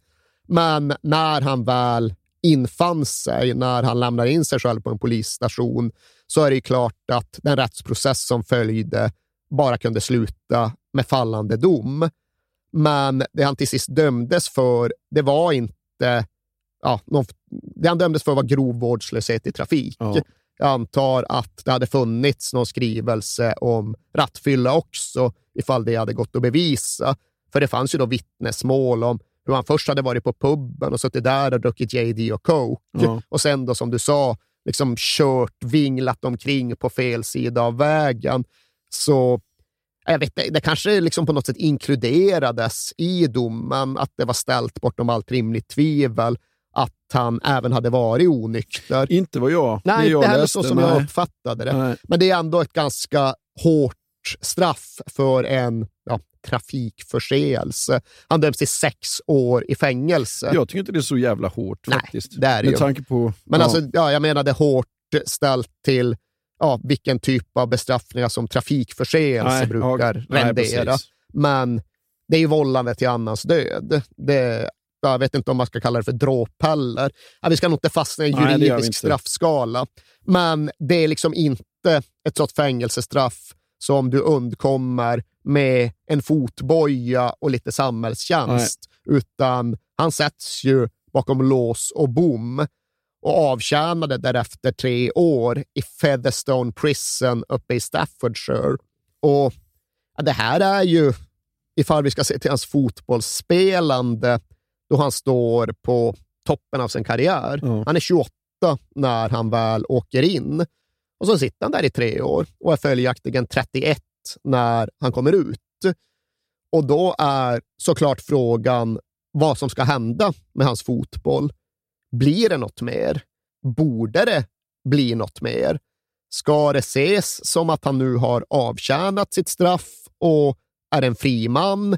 Men när han väl infann sig, när han lämnar in sig själv på en polisstation, så är det ju klart att den rättsprocess som följde bara kunde sluta med fallande dom. Men det han till sist dömdes för, det var inte... Ja, någon, det han dömdes för var grov vårdslöshet i trafik. Ja. Jag antar att det hade funnits någon skrivelse om rattfylla också, ifall det hade gått att bevisa. För det fanns ju då vittnesmål om hur han först hade varit på puben och suttit där och druckit JD och Coke. Ja. Och sen då, som du sa, liksom kört, vinglat omkring på fel sida av vägen. Så jag vet, det kanske liksom på något sätt inkluderades i domen att det var ställt bortom allt rimligt tvivel att han även hade varit onykter. Inte vad jag Nej, jag inte heller så som nej. jag uppfattade det. Nej. Men det är ändå ett ganska hårt straff för en ja, trafikförseelse. Han döms till sex år i fängelse. Jag tycker inte det är så jävla hårt Nej, faktiskt. det är det Med ju. tanke på... Men ja. alltså, ja, jag menade hårt ställt till ja, vilken typ av bestraffningar som trafikförseelse Nej, brukar ja, nej, rendera. precis. Men det är ju vållande till annans död. Det, jag vet inte om man ska kalla det för dråp heller. Vi ska nog inte fastna i en Nej, juridisk inte. straffskala. Men det är liksom inte ett sådant fängelsestraff som du undkommer med en fotboja och lite samhällstjänst. Utan han sätts ju bakom lås och bom och avtjänade därefter tre år i Featherstone Prison uppe i Staffordshire. Och ja, det här är ju, ifall vi ska se till hans fotbollsspelande, då han står på toppen av sin karriär. Han är 28 när han väl åker in. Och så sitter han där i tre år och är följaktligen 31 när han kommer ut. Och då är såklart frågan vad som ska hända med hans fotboll. Blir det något mer? Borde det bli något mer? Ska det ses som att han nu har avtjänat sitt straff och är en fri man?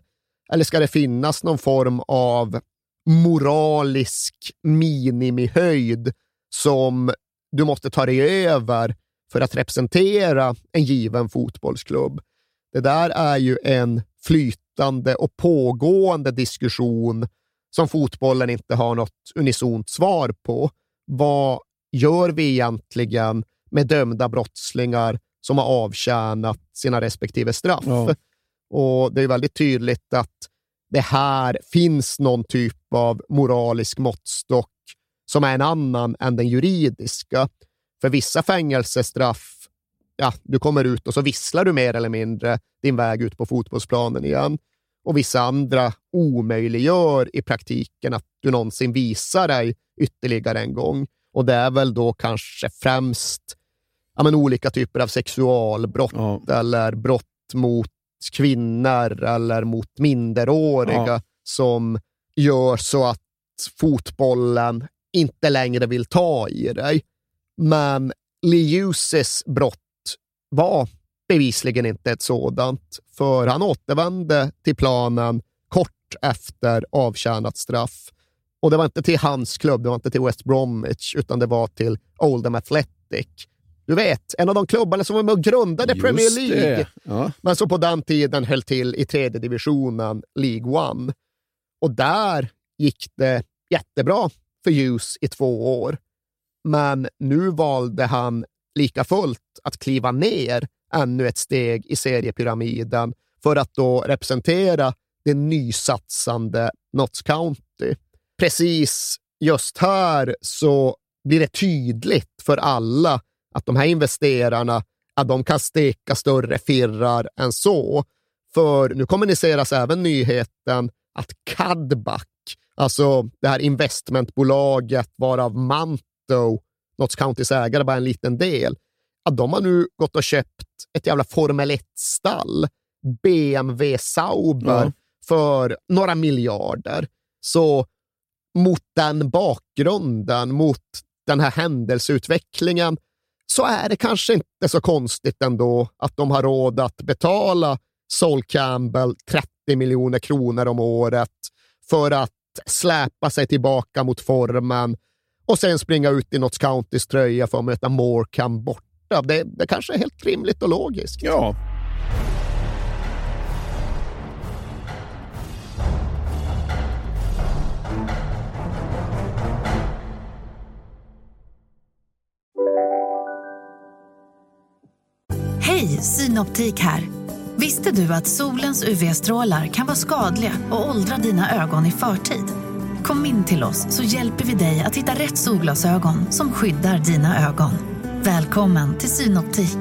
Eller ska det finnas någon form av moralisk minimihöjd som du måste ta dig över för att representera en given fotbollsklubb? Det där är ju en flytande och pågående diskussion som fotbollen inte har något unisont svar på. Vad gör vi egentligen med dömda brottslingar som har avtjänat sina respektive straff? Ja. Och Det är väldigt tydligt att det här finns någon typ av moralisk måttstock som är en annan än den juridiska. För vissa fängelsestraff, ja, du kommer ut och så visslar du mer eller mindre din väg ut på fotbollsplanen igen. Och vissa andra omöjliggör i praktiken att du någonsin visar dig ytterligare en gång. Och det är väl då kanske främst ja, men olika typer av sexualbrott eller brott mot kvinnor eller mot minderåriga Ja. som gör så att fotbollen inte längre vill ta i dig. Men Hughes brott var bevisligen inte ett sådant, för han återvände till planen kort efter avtjänat straff. Och det var inte till hans klubb, det var inte till West Bromwich, utan det var till Oldham Athletic. Du vet, en av de klubbarna som var med och grundade Just Premier League. Ja. Men som på den tiden höll till i tredje divisionen, League One. Och där gick det jättebra för Hughes i två år. Men nu valde han lika fullt att kliva ner ännu ett steg i seriepyramiden för att då representera det nysatsande Notts County. Precis just här så blir det tydligt för alla att de här investerarna att de kan steka större firrar än så. För nu kommuniceras även nyheten att Cadback, alltså det här investmentbolaget varav Manto, Notts Countys ägare, bara en liten del, att de har nu gått och köpt ett jävla Formel 1-stall, BMW Sauber, Ja. för några miljarder. Så mot den bakgrunden, mot den här händelseutvecklingen, så är det kanske inte så konstigt ändå att de har råd att betala Sol Campbell 30 miljoner kronor om året för att släpa sig tillbaka mot formen och sen springa ut i Notts Countys tröja för att möta Morecambe borta. Det, det kanske är helt rimligt och logiskt. Ja. Hej, Synoptik här. Visste du att solens UV-strålar kan vara skadliga och åldra dina ögon i förtid? Kom in till oss så hjälper vi dig att hitta rätt solglasögon som skyddar dina ögon. Välkommen till Synoptik.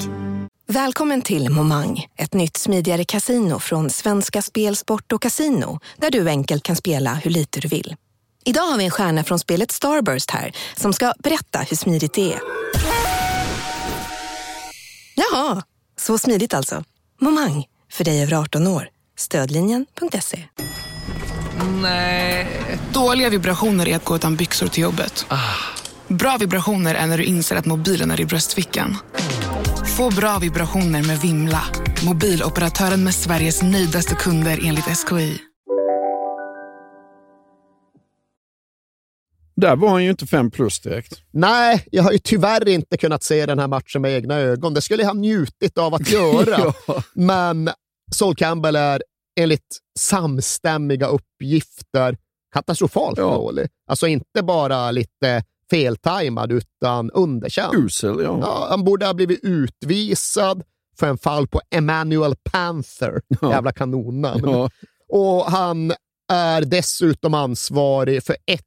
Välkommen till Momang, ett nytt smidigare casino från Svenska Spel, Sport och Casino där du enkelt kan spela hur lite du vill. Idag har vi en stjärna från spelet Starburst här som ska berätta hur smidigt det är. Jaha, så smidigt alltså. Momang, För dig över 18 år. Stödlinjen.se. Nej. Dåliga vibrationer är att gå utan byxor till jobbet. Bra vibrationer är när du inser att mobilen är i bröstfickan. Få bra vibrationer med Vimla. Mobiloperatören med Sveriges nöjdaste kunder enligt SKI. Där var han ju inte fem plus direkt. Nej, jag har ju tyvärr inte kunnat se den här matchen med egna ögon. Det skulle jag ha njutit av att göra. [laughs] Ja. Men Sol Campbell är enligt samstämmiga uppgifter katastrofalt dålig. Alltså inte bara lite feltajmad, utan underkänd. Usel, ja. han borde ha blivit utvisad för en fall på Emmanuel Panther. Ja. Jävla kanonnamn. Ja. Och han är dessutom ansvarig för ett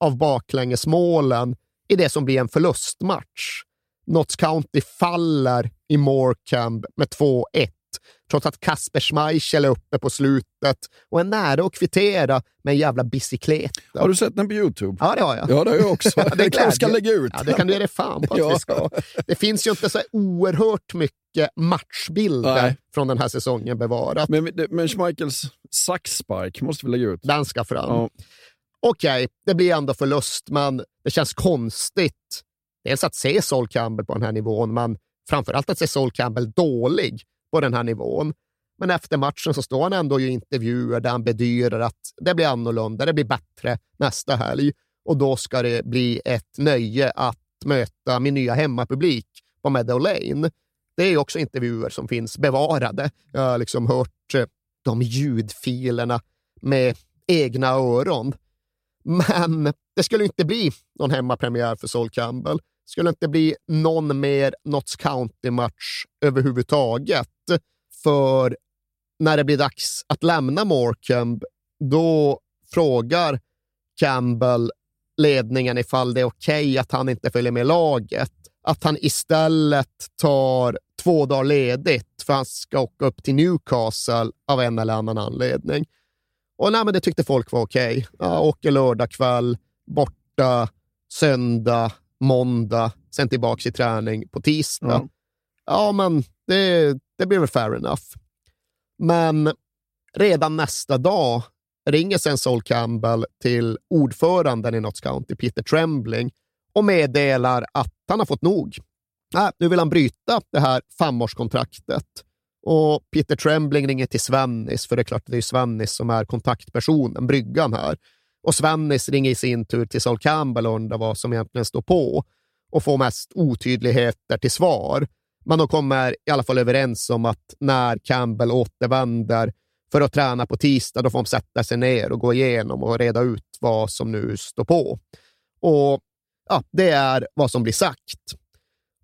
av baklängesmålen i det som blir en förlustmatch. Notts County faller i Morecambe med 2-1 trots att Kasper Schmeichel är uppe på slutet och är nära att kvittera med en jävla bicykleta. Har du sett den på YouTube? Ja, det har jag. Ja, det har jag också. [laughs] Ja, det kanske ska lägga ut. Ja, det kan du ge dig fan på att Ja. vi ska. Det finns ju inte så oerhört mycket matchbilder Nej. från den här säsongen bevarat. Men, men Schmeichels saxspark måste vi lägga ut. Den ska fram. Ja. Okej, det blir ändå förlust, men det känns konstigt. Dels att se Sol Campbell på den här nivån, men framförallt att se Sol Campbell dålig på den här nivån. Men efter matchen så står han ändå i intervjuer där han bedyrar att det blir annorlunda, det blir bättre nästa helg och då ska det bli ett nöje att möta min nya hemmapublik på Meadow Lane. Det är också intervjuer som finns bevarade. Jag har liksom hört eh, de ljudfilerna med egna öron. Men det skulle inte bli någon hemmapremiär för Sol Campbell. Det skulle inte bli någon mer Notts County-match överhuvudtaget. För när det blir dags att lämna Morecambe, då frågar Campbell ledningen ifall det är okej att han inte följer med laget. Att han istället tar två dagar ledigt för han ska åka upp till Newcastle av en eller annan anledning. Och nej, men det tyckte folk var okej. Ja, åker lördag kväll, borta söndag, måndag, sen tillbaka i träning på tisdag. Ja. Ja, men det, det blir väl fair enough. Men redan nästa dag ringer sen Sol Campbell till ordföranden i Notts County, Peter Trembling, och meddelar att han har fått nog. Nej, nu vill han bryta det här femårskontraktet. Och Peter Trembling ringer till Svennis, för det är klart det är Svennis som är kontaktpersonen, bryggan här. Och Svennis ringer i sin tur till Sol Campbell och undrar vad som egentligen står på och får mest otydligheter till svar. Men de kommer i alla fall överens om att när Campbell återvänder för att träna på tisdag, då får de sätta sig ner och gå igenom och reda ut vad som nu står på. Och ja, det är vad som blir sagt.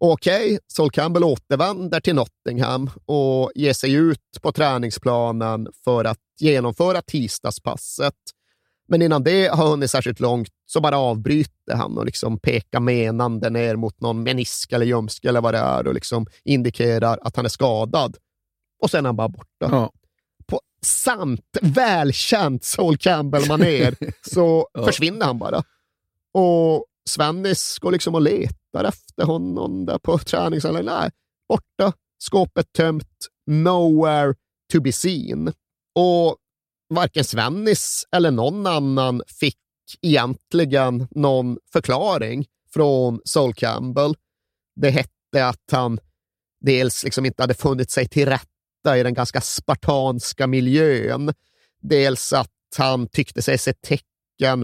Okej, Sol Campbell återvänder till Nottingham och ger sig ut på träningsplanen för att genomföra tisdagspasset. Men innan det har hunnit särskilt långt så bara avbryter han och liksom pekar menande ner mot någon menisk eller ljumske eller vad det är och liksom indikerar att han är skadad. Och sen är han bara borta. Ja. På sant, välkänt Sol Campbell-manér [laughs] så Ja. försvinner han bara. Och Svennis går liksom och letar efter honom där på träningsanläggningen. Nej, borta. Skåpet tömt. Nowhere to be seen. Och varken Svennis eller någon annan fick egentligen någon förklaring från Sol Campbell. Det hette att han dels liksom inte hade funnit sig till rätta i den ganska spartanska miljön. Dels att han tyckte sig se tecken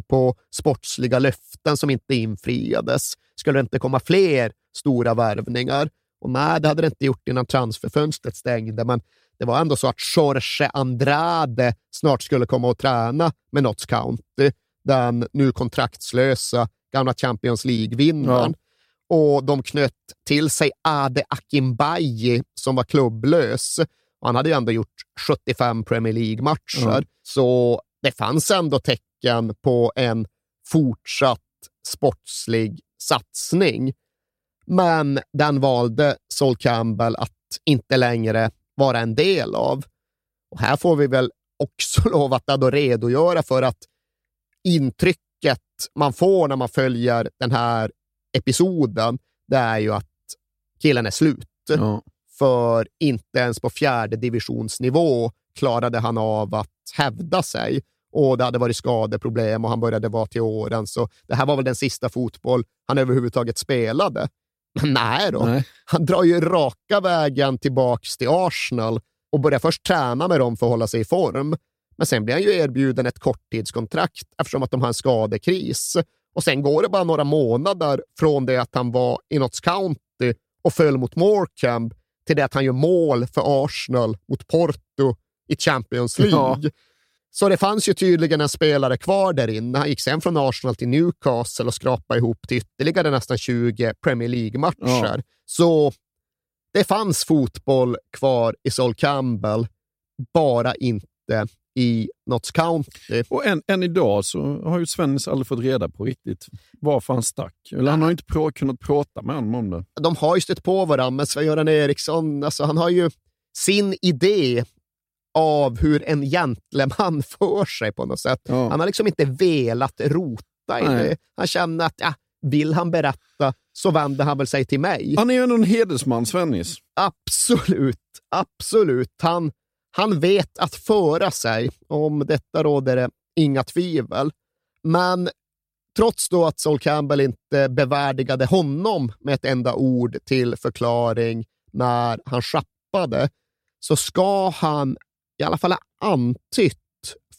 på sportsliga löften som inte infriades. Skulle det inte komma fler stora värvningar? Och nej, det hade det inte gjort innan transferfönstret stängde, men det var ändå så att Jorge Andrade snart skulle komma och träna med Notts County, den nu kontraktslösa gamla Champions League-vinnaren. Och de knöt till sig Ade Akimbayi som var klubblös. Han hade ju ändå gjort 75 Premier League-matcher, Ja. så det fanns ändå tecken på en fortsatt sportslig satsning. Men den valde Sol Campbell att inte längre vara en del av. Och här får vi väl också [laughs] lov att ändå redogöra för att intrycket man får när man följer den här episoden, det är ju att killen är slut. Ja. för inte ens på fjärde divisionsnivå klarade han av att hävda sig. Och det hade varit skadeproblem och han började vara till åren, så det här var väl den sista fotboll han överhuvudtaget spelade. Men nej då, Nej. han drar ju raka vägen tillbaks till Arsenal och börjar först träna med dem för att hålla sig i form. Men sen blir han ju erbjuden ett korttidskontrakt eftersom att de har en skadekris. Och sen går det bara några månader från det att han var i Notts County och föll mot Morecambe till det att han gör mål för Arsenal mot Porto i Champions League. Ja. Så det fanns ju tydligen en spelare kvar där inne. Han gick sen från Arsenal till Newcastle och skrapade ihop till ytterligare nästan 20 Premier League-matcher. Ja. Så det fanns fotboll kvar i Sol Campbell, bara inte i Notts County. Och än, än idag så har ju Svennis aldrig fått reda på riktigt varför han stack. Eller han har inte prå- kunnat prata med honom om det. De har ju stött på varandra, men Sven-Göran Eriksson, alltså, han har ju sin idé av hur en gentleman [laughs] för sig på något sätt. Han har liksom inte velat rota i det. Han känner att ja, vill han berätta så vänder han väl sig till mig. Han är ju ändå en hedersman, Svennis. Absolut, absolut. Han, han vet att föra sig. Om detta råder det inga tvivel. Men trots då att Sol Campbell inte bevärdigade honom med ett enda ord till förklaring när han schappade, så ska han i alla fall antytt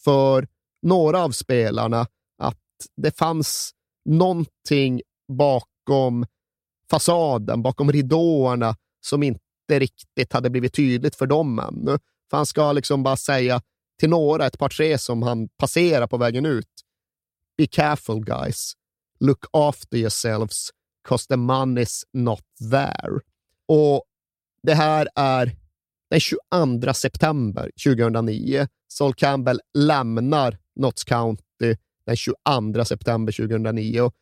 för några av spelarna att det fanns någonting bakom fasaden, bakom ridåerna som inte riktigt hade blivit tydligt för dem ännu. För han ska liksom bara säga till några, ett par tre som han passerar på vägen ut. Be careful guys. Look after yourselves, cause the money's not there. Och det här är den 22 september 2009. Sol Campbell lämnar Notts County den 22 september 2009. Och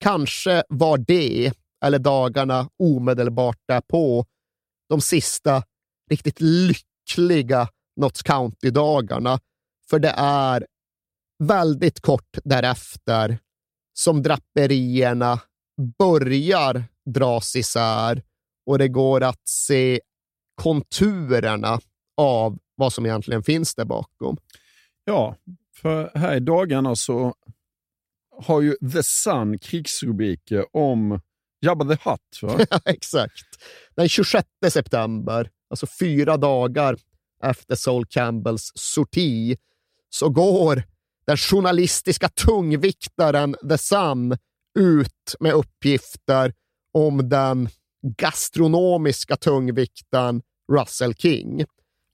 kanske var det, eller dagarna omedelbart därpå, de sista riktigt lyckliga Notts County-dagarna. För det är väldigt kort därefter som draperierna börjar dras isär och det går att se konturerna av vad som egentligen finns där bakom. Ja, för här i dagarna så har ju The Sun krigsrubriker om Jabba the Hutt. Va? [laughs] Ja, exakt. Den 26 september, alltså fyra dagar efter Sol Campbells sorti, så går den journalistiska tungviktaren The Sun ut med uppgifter om den gastronomiska tungviktaren Russell King.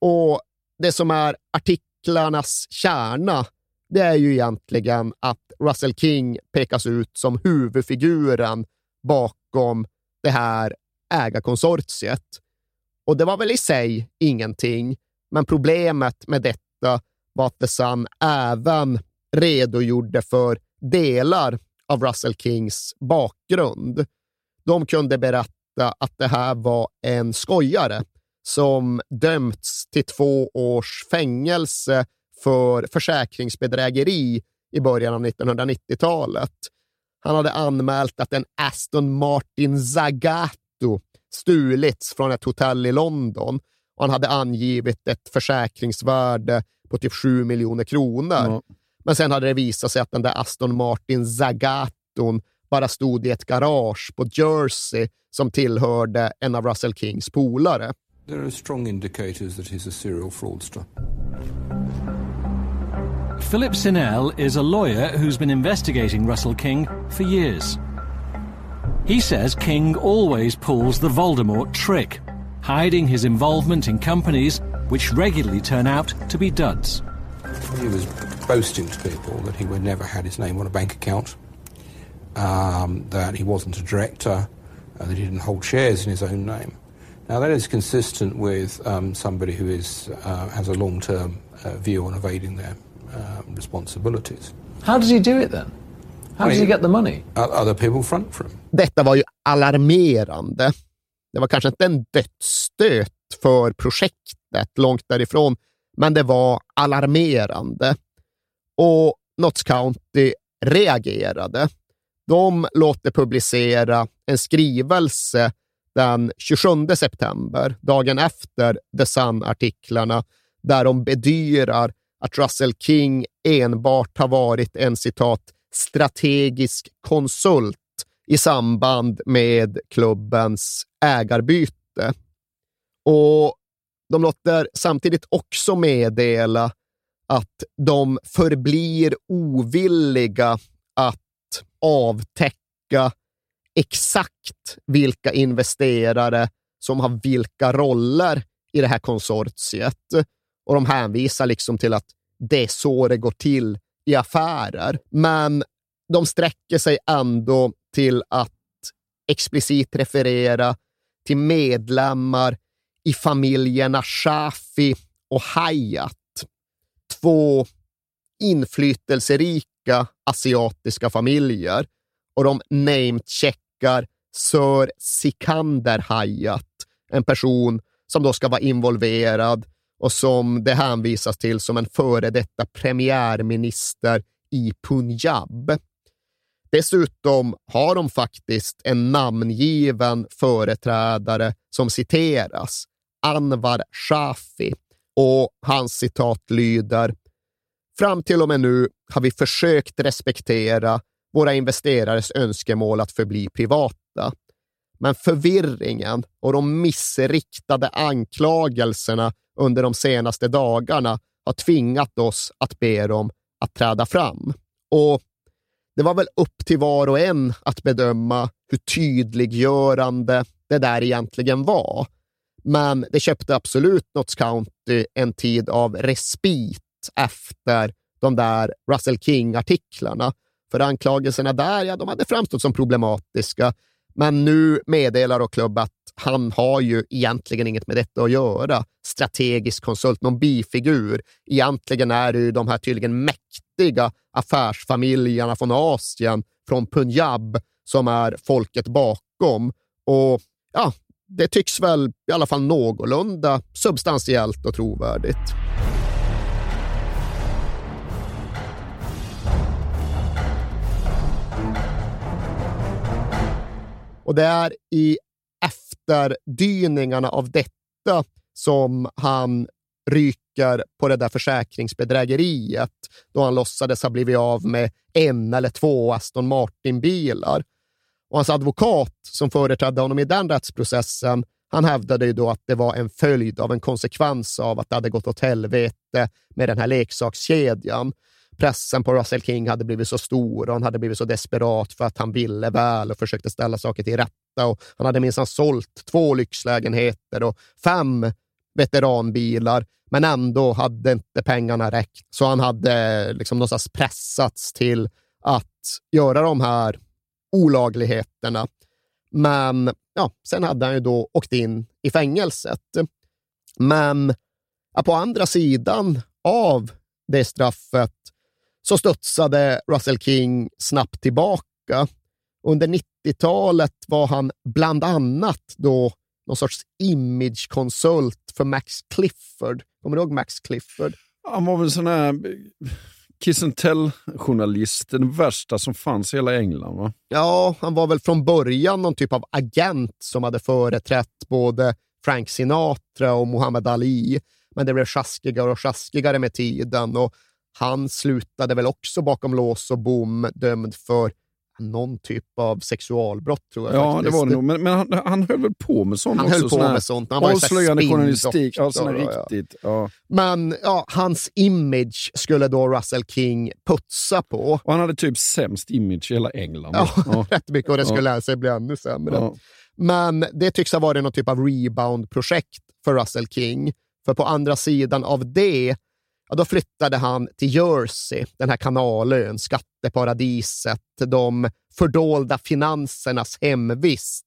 Och det som är artiklarnas kärna, det är ju egentligen att Russell King pekas ut som huvudfiguren bakom det här ägarkonsortiet. Och det var väl i sig ingenting, men problemet med detta var att The Sun även redogjorde för delar av Russell Kings bakgrund. De kunde berätta att det här var en skojare som dömts till två års fängelse för försäkringsbedrägeri i början av 1990-talet. Han hade anmält att en Aston Martin Zagato stulits från ett hotell i London och han hade angivit ett försäkringsvärde på typ 7 miljoner kronor. Ja. Men sen hade det visat sig att den där Aston Martin Zagaton bara stod i ett garage på Jersey som tillhörde en av Russell Kings polare. There are strong indicators that he's a serial fraudster. Philip Sinnell is a lawyer who's been investigating Russell King for years. He says King always pulls the Voldemort trick, hiding his involvement in companies which regularly turn out to be duds. He was boasting to people that he would never had his name on a bank account, um, that he wasn't a director, uh, that he didn't hold shares in his own name. Now that is consistent with um, somebody who is uh, has a long-term uh, view on evading their uh, responsibilities. How does he do it then? How does he get the money? Other people front for him. Detta var ju alarmerande. Det var kanske inte en dödsstöt för projektet, långt därifrån, men det var alarmerande. Och Notts County reagerade. De låter publicera en skrivelse den 27 september, dagen efter The Sun-artiklarna, där de bedyrar att Russell King enbart har varit en citat strategisk konsult i samband med klubbens ägarbyte. Och de låter samtidigt också meddela att de förblir ovilliga att avtäcka exakt vilka investerare som har vilka roller i det här konsortiet. Och de hänvisar liksom till att det är så det går till i affärer. Men de sträcker sig ändå till att explicit referera till medlemmar i familjerna Shafi och Hayat. Två inflytelserika asiatiska familjer och de namecheckar named-checkar Sir Sikander Hayat, en person som då ska vara involverad och som det hänvisas till som en före detta premiärminister i Punjab. Dessutom har de faktiskt en namngiven företrädare som citeras, Anwar Shafi, och hans citat lyder Fram till och med nu har vi försökt respektera våra investerares önskemål att förbli privata. Men förvirringen och de missriktade anklagelserna under de senaste dagarna har tvingat oss att be dem att träda fram. Och det var väl upp till var och en att bedöma hur tydliggörande det där egentligen var. Men det köpte absolut Notts County en tid av respit efter de där Russell King-artiklarna. För anklagelserna där, ja, de hade framstått som problematiska. Men nu meddelar och klubb att han har ju egentligen inget med detta att göra. Strategisk konsult, någon bifigur. Egentligen är det ju de här tydligen mäktiga affärsfamiljerna från Asien, från Punjab, som är folket bakom. Och ja, det tycks väl i alla fall någorlunda substantiellt och trovärdigt. Och det är i efterdyningarna av detta som han ryker på det där försäkringsbedrägeriet då han låtsades ha blivit av med en eller två Aston Martin-bilar. Och hans advokat som företrädde honom i den rättsprocessen, han hävdade ju då att det var en följd av en konsekvens av att det hade gått åt helvete med den här leksakskedjan pressen på Russell King hade blivit så stor och han hade blivit så desperat för att han ville väl och försökte ställa saker till rätta. Och han hade minsann sålt två lyxlägenheter och fem veteranbilar, men ändå hade inte pengarna räckt. Så han hade liksom någonstans pressats till att göra de här olagligheterna. Men ja, sen hade han ju då åkt in i fängelset. Men ja, på andra sidan av det straffet så studsade Russell King snabbt tillbaka. Under 90-talet var han bland annat då någon sorts imagekonsult för Max Clifford. Kommer du ihåg Max Clifford? Han var väl sån här kiss and tell-journalist, den värsta som fanns i hela England. Va? Ja, han var väl från början någon typ av agent som hade företrätt både Frank Sinatra och Muhammad Ali. Men det blev sjaskigare och sjaskigare med tiden och han slutade väl också bakom lås och bom, dömd för någon typ av sexualbrott tror jag. Ja, faktiskt. det var det nog. Men, men han, han höll väl på med sånt Han också? höll på med sånt. Han var avslöjande journalistik. Ja, sån ja. riktigt. Ja. Men ja, hans image skulle då Russell King putsa på. Och han hade typ sämst image i hela England. Ja, [laughs] rätt mycket och det skulle Ja. sig bli ännu sämre. Ja. Men det tycks ha varit någon typ av rebound-projekt för Russell King. För på andra sidan av det, ja, då flyttade han till Jersey, den här kanalön, skatteparadiset, de fördolda finansernas hemvist.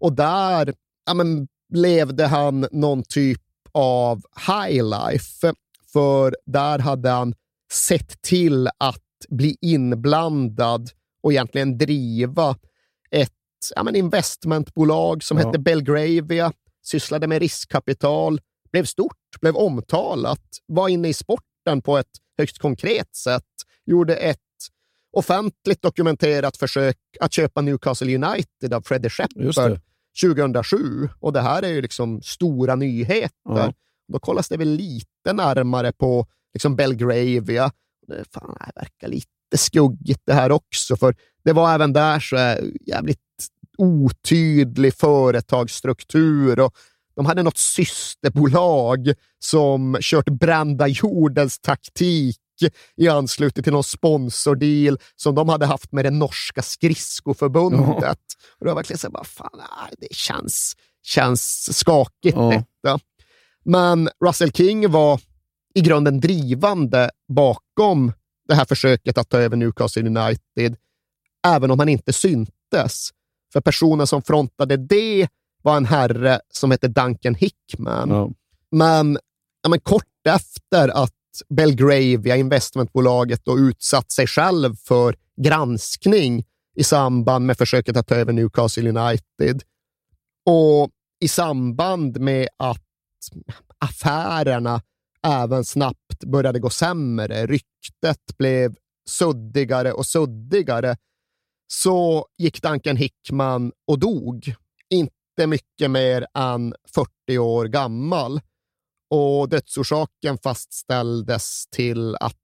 Och där ja, men, levde han någon typ av high life. För där hade han sett till att bli inblandad och egentligen driva ett ja, men investmentbolag som Ja. hette Belgravia, sysslade med riskkapital, blev stort, blev omtalat, var inne i sporten på ett högst konkret sätt, gjorde ett offentligt dokumenterat försök att köpa Newcastle United av Freddie Shepard det. 2007 och det här är ju liksom stora nyheter. Ja. Då kollas det väl lite närmare på liksom Belgravia. Det, fan, det verkar lite skuggigt det här också, för det var även där så jävligt otydlig företagsstruktur och de hade något systerbolag som kört brända jordens taktik i anslutning till någon sponsordeal som de hade haft med det norska skridskoförbundet. Ja. Och det var verkligen så här, bara, fan, det känns, känns skakigt Ja. detta. Men Russell King var i grunden drivande bakom det här försöket att ta över Newcastle United, även om han inte syntes. För personen som frontade det var en herre som hette Duncan Hickman. Ja. Men, ja, men kort efter att Belgravia, investmentbolaget, då utsatt sig själv för granskning i samband med försöket att ta över Newcastle United och i samband med att affärerna även snabbt började gå sämre, ryktet blev suddigare och suddigare, så gick Duncan Hickman och dog. Inte mycket mer än 40 år gammal. Och dödsorsaken fastställdes till att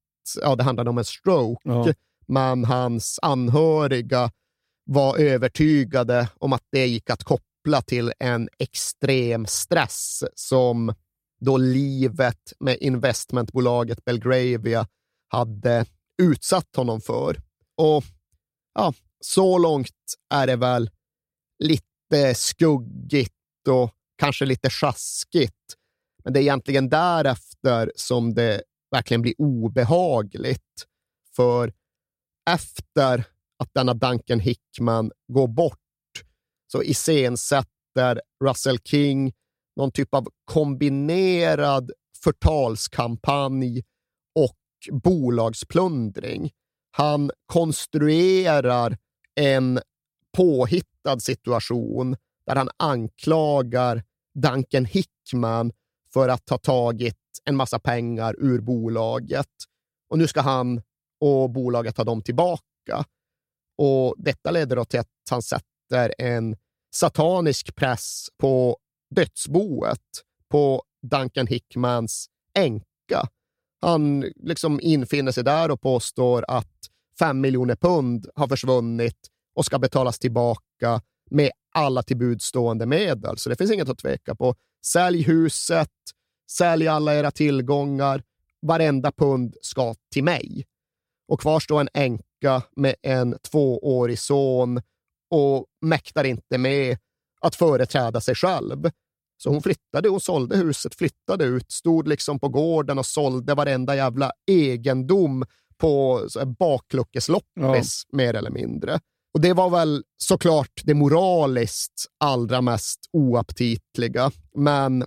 ja, det handlade om en stroke, Ja. men hans anhöriga var övertygade om att det gick att koppla till en extrem stress som då livet med investmentbolaget Belgravia hade utsatt honom för. Och ja, så långt är det väl lite skuggigt och kanske lite sjaskigt. Men det är egentligen därefter som det verkligen blir obehagligt. För efter att denna Duncan Hickman går bort så iscensätter Russell King någon typ av kombinerad förtalskampanj och bolagsplundring. Han konstruerar en påhittad situation där han anklagar Duncan Hickman för att ha tagit en massa pengar ur bolaget. Och nu ska han och bolaget ta dem tillbaka. Och Detta leder då till att han sätter en satanisk press på dödsboet, på Duncan Hickmans änka. Han liksom infinner sig där och påstår att fem miljoner pund har försvunnit och ska betalas tillbaka med alla tillbudstående medel. Så det finns inget att tveka på. Sälj huset, sälj alla era tillgångar. Varenda pund ska till mig. Och kvar står en änka med en tvåårig son och mäktar inte med att företräda sig själv. Så hon flyttade och sålde huset, flyttade ut, stod liksom på gården och sålde varenda jävla egendom på bakluckesloppis, mer eller mindre. Och det var väl såklart det moraliskt allra mest oaptitliga, men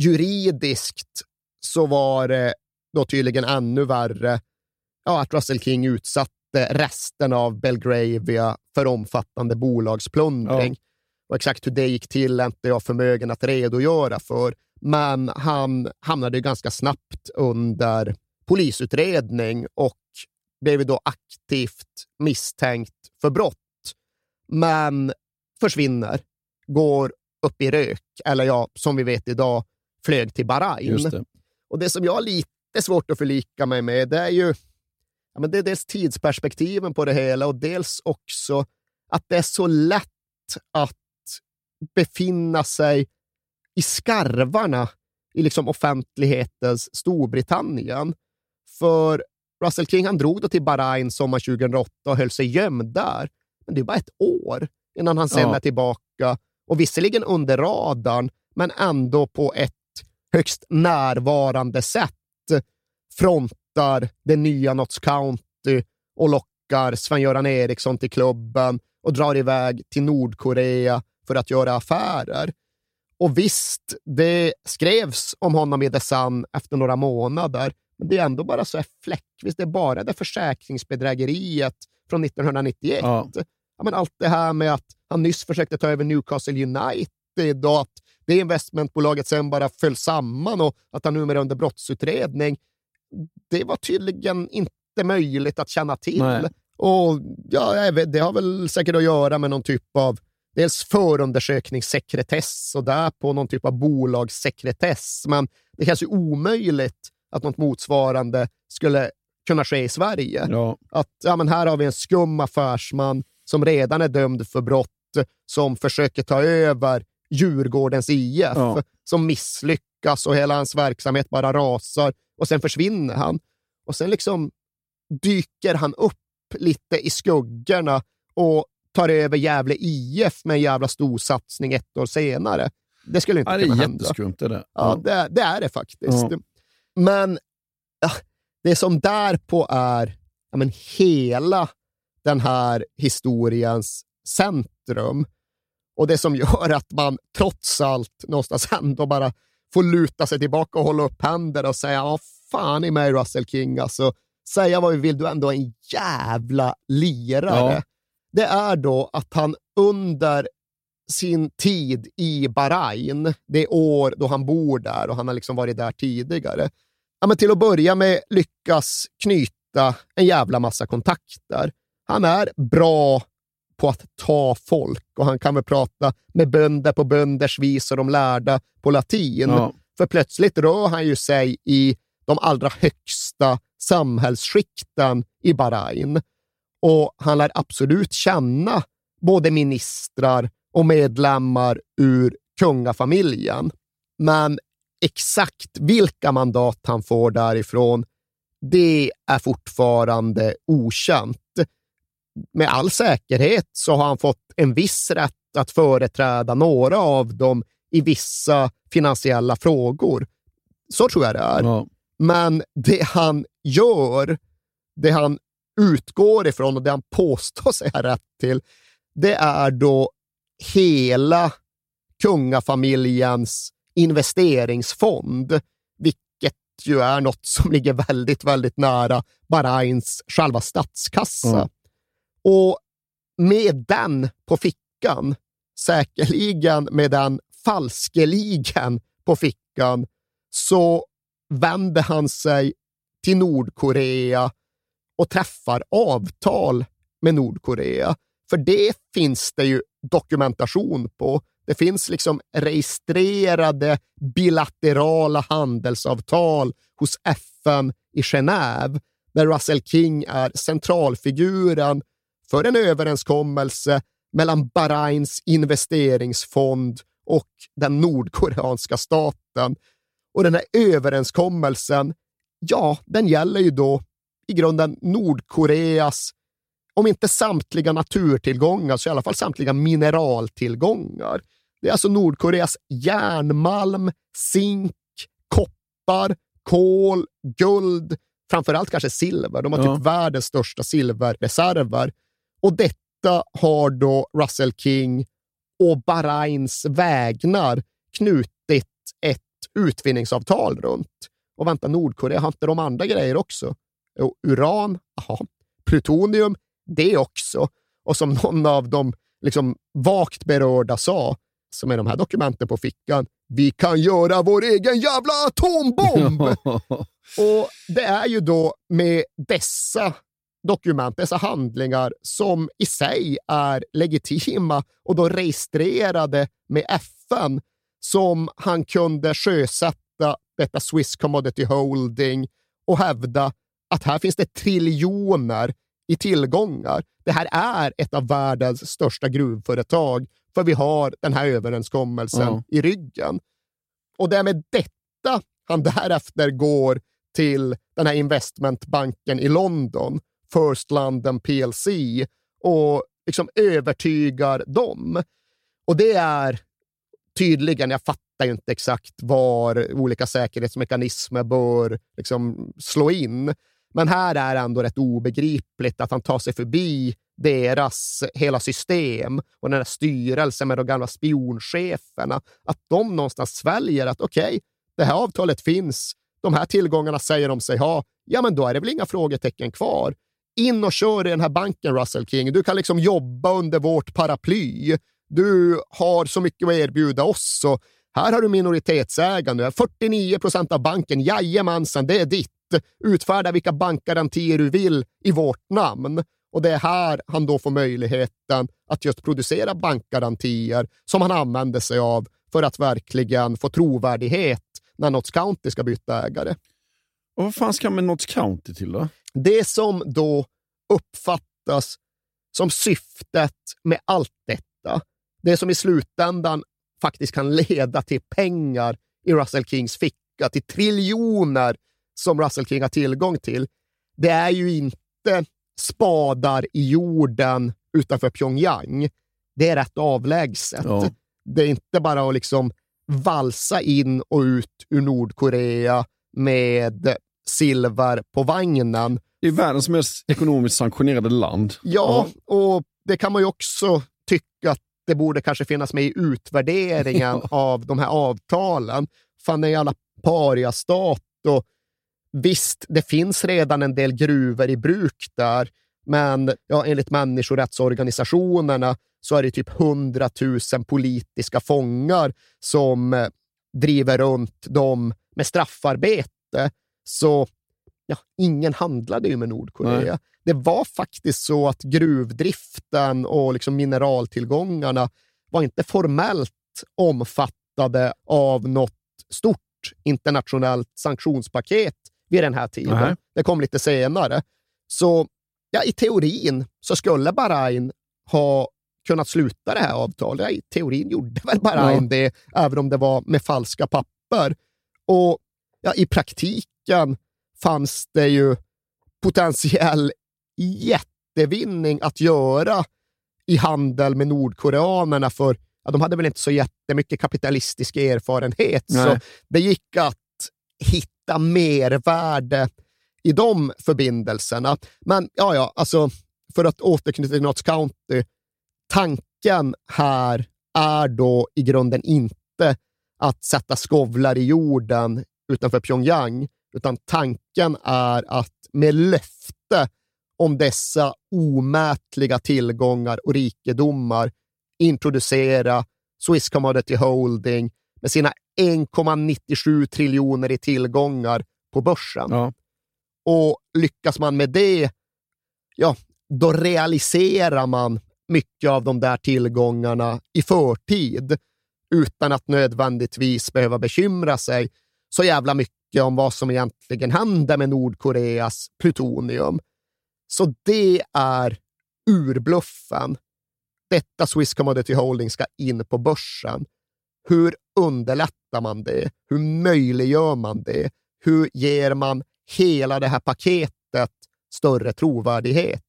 juridiskt så var det då tydligen ännu värre ja, att Russell King utsatte resten av Belgravia för omfattande bolagsplundring. Och exakt hur det gick till är inte jag förmögen att redogöra för, men han hamnade ju ganska snabbt under polisutredning och blev då aktivt misstänkt för brott. Men försvinner, går upp i rök, eller ja, som vi vet idag, flög till Bahrain. Det. Och det som jag har lite svårt att förlika mig med, det är ju ja, men det är dels tidsperspektiven på det hela och dels också att det är så lätt att befinna sig i skarvarna i liksom offentlighetens Storbritannien. För Russell King han drog då till Bahrain sommar 2008 och höll sig gömd där. Men det är bara ett år innan han sen Ja. är tillbaka och visserligen under radarn, men ändå på ett högst närvarande sätt frontar det nya Notts County och lockar Sven-Göran Eriksson till klubben och drar iväg till Nordkorea för att göra affärer. Och visst, det skrevs om honom i The Sun efter några månader, men det är ändå bara så här fläckvis. Det är bara det försäkringsbedrägeriet från 1991. Ja. Ja, men allt det här med att han nyss försökte ta över Newcastle United och att det investmentbolaget sen bara föll samman och att han numera är under brottsutredning. Det var tydligen inte möjligt att känna till. Nej. Och ja, Det har väl säkert att göra med någon typ av dels förundersökningssekretess och där på någon typ av bolagssekretess. Men det känns ju omöjligt att något motsvarande skulle kunna ske i Sverige. Ja. Att ja, men här har vi en skum affärsman som redan är dömd för brott, som försöker ta över Djurgårdens IF, Ja. som misslyckas och hela hans verksamhet bara rasar och sen försvinner han. Och sen liksom dyker han upp lite i skuggorna och tar över Gävle IF med en jävla stor satsning ett år senare. Det skulle inte Ja, det kunna är hända. jätteskumt det där. Ja, det, det är det faktiskt. Ja. Men det som därpå är ja, men hela den här historiens centrum och det som [laughs] gör att man trots allt någonstans ändå bara får luta sig tillbaka och hålla upp händer och säga ja, fan i mig Russell King, alltså säga vad vi vill, du är ändå en jävla lirare. Ja. Det är då att han under sin tid i Bahrain, det år då han bor där och han har liksom varit där tidigare, ja, men till att börja med lyckas knyta en jävla massa kontakter. Han är bra på att ta folk och han kan väl prata med bönder på bönders vis och de lärda på latin. Ja. För plötsligt rör han ju sig i de allra högsta samhällsskikten i Bahrain. Och han lär absolut känna både ministrar och medlemmar ur kungafamiljen. Men exakt vilka mandat han får därifrån, det är fortfarande okänt. Med all säkerhet så har han fått en viss rätt att företräda några av dem i vissa finansiella frågor. Så tror jag det är. Ja. Men det han gör, det han utgår ifrån och det han påstår sig ha rätt till, det är då hela kungafamiljens investeringsfond, vilket ju är något som ligger väldigt, väldigt nära Bahrains själva statskassa. Ja. Och med den på fickan, säkerligen med den falskeligen på fickan, så vänder han sig till Nordkorea och träffar avtal med Nordkorea. För det finns det ju dokumentation på. Det finns liksom registrerade bilaterala handelsavtal hos FN i Genève där Russell King är centralfiguren för en överenskommelse mellan Bahrains investeringsfond och den nordkoreanska staten. Och den här överenskommelsen, ja, den gäller ju då i grunden Nordkoreas, om inte samtliga naturtillgångar, så i alla fall samtliga mineraltillgångar. Det är alltså Nordkoreas järnmalm, zink, koppar, kol, guld, framförallt kanske silver. De har typ Ja. världens största silverreserver. Och detta har då Russell King och Bahrains vägnar knutit ett utvinningsavtal runt. Och vänta, Nordkorea, har inte de andra grejer också? Jo, uran, aha. Plutonium, det också. Och som någon av de liksom vagt berörda sa, som är de här dokumenten på fickan, vi kan göra vår egen jävla atombomb! [laughs] Och det är ju då med dessa dokument, dessa handlingar som i sig är legitima och då registrerade med FN som han kunde sjösätta detta Swiss Commodity Holding och hävda att här finns det triljoner i tillgångar. Det här är ett av världens största gruvföretag för vi har den här överenskommelsen Ja. i ryggen. Och det är med detta han därefter går till den här investmentbanken i London, First London PLC, och liksom övertygar dem. Och det är tydligen, jag fattar ju inte exakt var olika säkerhetsmekanismer bör liksom slå in, men här är det ändå rätt obegripligt att han tar sig förbi deras hela system och den här styrelsen med de gamla spioncheferna, att de någonstans sväljer att okej, det här avtalet finns, de här tillgångarna säger de sig ha, ja men då är det väl inga frågetecken kvar. In och kör i den här banken Russell King, du kan liksom jobba under vårt paraply. Du har så mycket att erbjuda oss och här har du minoritetsägande. 49 procent av banken, jajamensan, det är ditt. Utfärda vilka bankgarantier du vill i vårt namn. Och det är här han då får möjligheten att just producera bankgarantier som han använder sig av för att verkligen få trovärdighet när Notts County ska byta ägare. Och vad fan ska man med Notts County till då? Det som då uppfattas som syftet med allt detta, det som i slutändan faktiskt kan leda till pengar i Russell Kings ficka, till triljoner som Russell King har tillgång till, det är ju inte spadar i jorden utanför Pyongyang. Det är rätt avlägset. Ja. Det är inte bara att liksom valsa in och ut ur Nordkorea med silver på vagnen. Det är världens mest ekonomiskt sanktionerade land. Ja, och det kan man ju också tycka att det borde kanske finnas med i utvärderingen [laughs] av de här avtalen. Fan, det är en jävla pariastat och visst, det finns redan en del gruvor i bruk där, men ja, enligt människorättsorganisationerna så är det typ 100 000 politiska fångar som eh, driver runt dem med straffarbete. Så ja, ingen handlade ju med Nordkorea. Nej. Det var faktiskt så att gruvdriften och liksom mineraltillgångarna var inte formellt omfattade av något stort internationellt sanktionspaket vid den här tiden. Nej. Det kom lite senare. Så ja, i teorin så skulle Bahrain ha kunnat sluta det här avtalet. Ja, I teorin gjorde väl Bahrain Ja. det, även om det var med falska papper. Och ja, i praktiken fanns det ju potentiell jättevinning att göra i handel med nordkoreanerna, för ja, de hade väl inte så jättemycket kapitalistisk erfarenhet. Så Nej. det gick att hitta mervärde i de förbindelserna. Men ja, ja, alltså för att återknyta till Notts County, tanken här är då i grunden inte att sätta skovlar i jorden utanför Pyongyang, utan tanken är att med löfte om dessa omätliga tillgångar och rikedomar introducera Swiss Commodity Holding med sina 1,97 triljoner i tillgångar på börsen. Och lyckas man med det, ja, då realiserar man mycket av de där tillgångarna i förtid utan att nödvändigtvis behöva bekymra sig så jävla mycket om vad som egentligen händer med Nordkoreas plutonium. Så det är urbluffen. Detta Swiss Commodity Holding ska in på börsen. Hur underlättar man det? Hur möjliggör man det? Hur ger man hela det här paketet större trovärdighet?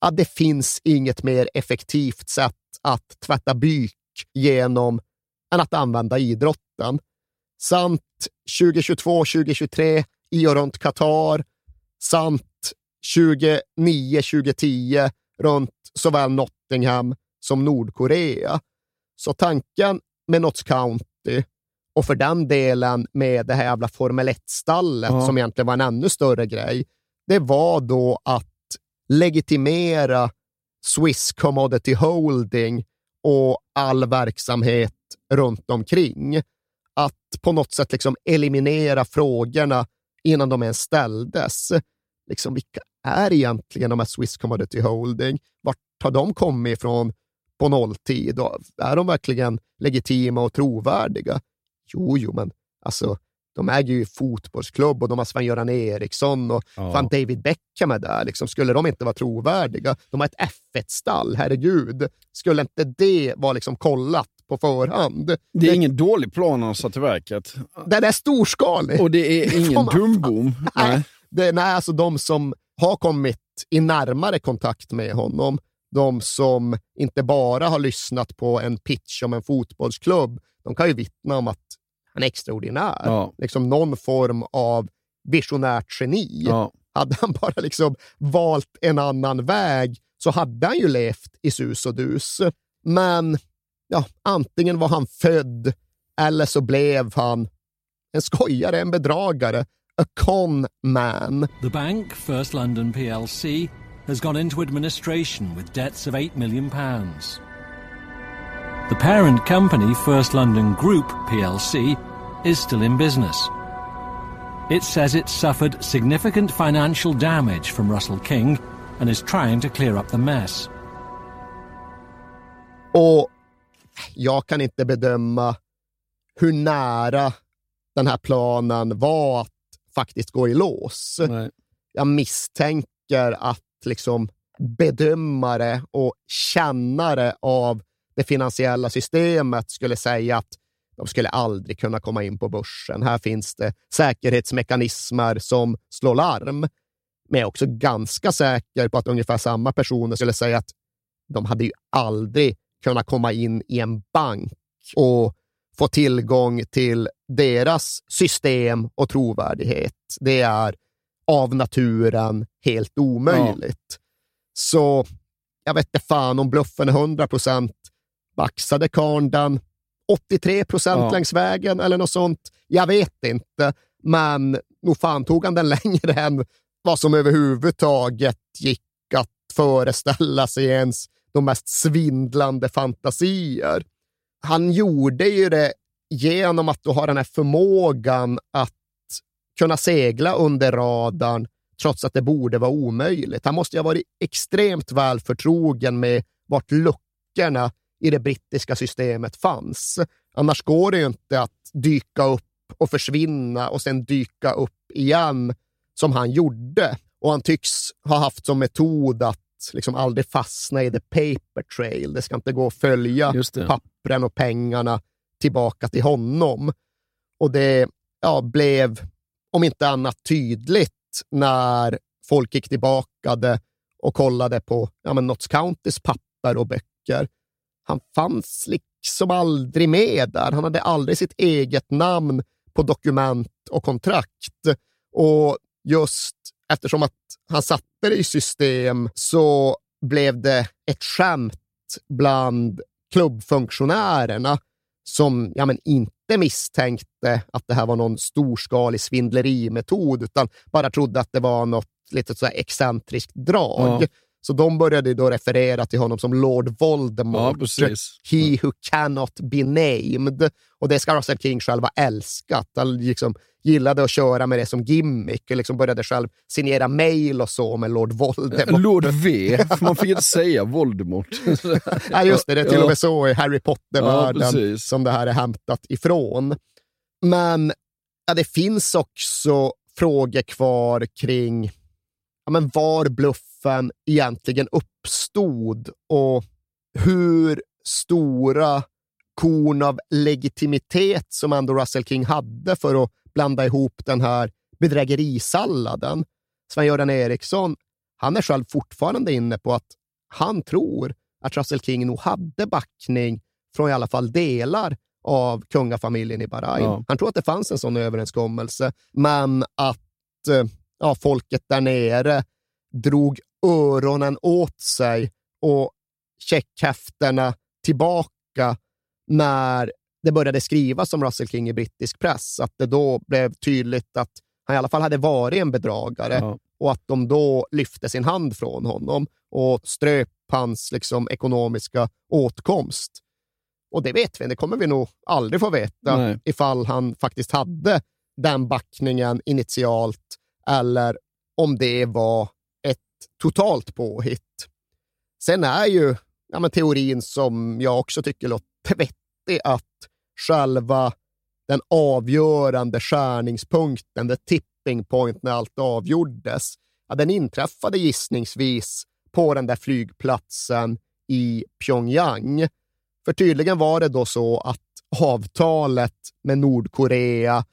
Ja, det finns inget mer effektivt sätt att tvätta byk genom än att använda idrotten. Samt 2022-2023 i och runt Qatar, Samt 2009-2010 runt såväl Nottingham som Nordkorea. Så tanken med Notts County och för den delen med det här jävla Formel 1-stallet Ja. som egentligen var en ännu större grej, det var då att legitimera Swiss Commodity Holding och all verksamhet runt omkring. Att på något sätt liksom eliminera frågorna innan de ens ställdes. Liksom, vilka är egentligen de här Swiss Commodity Holding? Vart har de kommit ifrån på nolltid? Och är de verkligen legitima och trovärdiga? Jo, jo, men alltså, de äger ju fotbollsklubb och de har Sven-Göran Eriksson och Ja. fan David Beckham är där. Liksom, skulle de inte vara trovärdiga? De har ett F1-stall, herregud. Skulle inte det vara liksom kollat på förhand? Det är ingen dålig plan han satt i verket. Den är storskalig. Och det är [laughs] ingen dumbom. [laughs] Nej. Det, nej, alltså de som har kommit i närmare kontakt med honom, de som inte bara har lyssnat på en pitch om en fotbollsklubb, de kan ju vittna om att han är extraordinär. Ja. Liksom någon form av visionärt geni. Ja. Hade han bara liksom valt en annan väg så hade han ju levt i sus och dus. Men ja, antingen var han född eller så blev han en skojare, en bedragare, a con man. The bank, First London plc, has gone into administration with debts of £8 million. The parent company, First London Group plc, is still in business. It says it suffered significant financial damage from Russell King and is trying to clear up the mess. Och jag kan inte bedöma hur nära den här planen var att faktiskt gå i lås. Nej. Jag misstänker att liksom bedömare och kännare av det finansiella systemet skulle säga att de skulle aldrig kunna komma in på börsen. Här finns det säkerhetsmekanismer som slår larm. Men jag är också ganska säker på att ungefär samma personer skulle säga att de hade ju aldrig kunnat komma in i en bank och få tillgång till deras system och trovärdighet. Det är av naturen helt omöjligt. Så jag vet inte fan om bluffen är 100 procent. Baxade karln den 83 procent Ja. längs vägen eller något sånt? Jag vet inte, men nog fan tog han den [laughs] längre än vad som överhuvudtaget gick att föreställa sig ens de mest svindlande fantasier. Han gjorde ju det genom att då ha den här förmågan att kunna segla under radarn trots att det borde vara omöjligt. Han måste ha varit extremt väl förtrogen med vart luckorna i det brittiska systemet fanns. Annars går det ju inte att dyka upp och försvinna och sen dyka upp igen som han gjorde. Och han tycks ha haft som metod att liksom aldrig fastna i the paper trail. Det ska inte gå att följa pappren och pengarna tillbaka till honom. Och det ja, blev, om inte annat, tydligt när folk gick tillbaka och kollade på ja, men Notts Countys papper och böcker. Han fanns liksom aldrig med där. Han hade aldrig sitt eget namn på dokument och kontrakt. Och just eftersom att han satte det i system så blev det ett skämt bland klubbfunktionärerna som ja, men inte misstänkte att det här var någon storskalig svindlerimetod, utan bara trodde att det var något lite så här excentriskt drag. Ja. Så de började då referera till honom som Lord Ja, Voldemort, precis. he who cannot be named. Och det ska Russell King själv ha älskat. Han liksom gillade att köra med det som gimmick och liksom började själv signera mail och så med Lord Voldemort. Lord V, [laughs] man fick inte säga Voldemort. Ja, just det. Det är till Ja. och med så i Harry Ja, Potter-världen precis. som det här är hämtat ifrån. Men ja, det finns också frågor kvar kring ja, men var bluffen egentligen uppstod och hur stora korn av legitimitet som ändå Russell King hade för att blanda ihop den här bedrägerisalladen. Sven-Göran Eriksson, han är själv fortfarande inne på att han tror att Russell King nog hade backning från i alla fall delar av kungafamiljen i Bahrain. Ja. Han tror att det fanns en sån överenskommelse, men att eh, ja, folket där nere drog öronen åt sig och checkhäftena tillbaka när det började skrivas om Russell King i brittisk press. Att det då blev tydligt att han i alla fall hade varit en bedragare Ja. och att de då lyfte sin hand från honom och ströp hans liksom, ekonomiska åtkomst. Och det vet vi, det kommer vi nog aldrig få veta Nej. ifall han faktiskt hade den backningen initialt eller om det var ett totalt påhitt. Sen är ju ja, men teorin som jag också tycker låter [laughs] vettig att själva den avgörande skärningspunkten, the tipping point när allt avgjordes, ja, den inträffade gissningsvis på den där flygplatsen i Pyongyang. För tydligen var det då så att avtalet med Nordkorea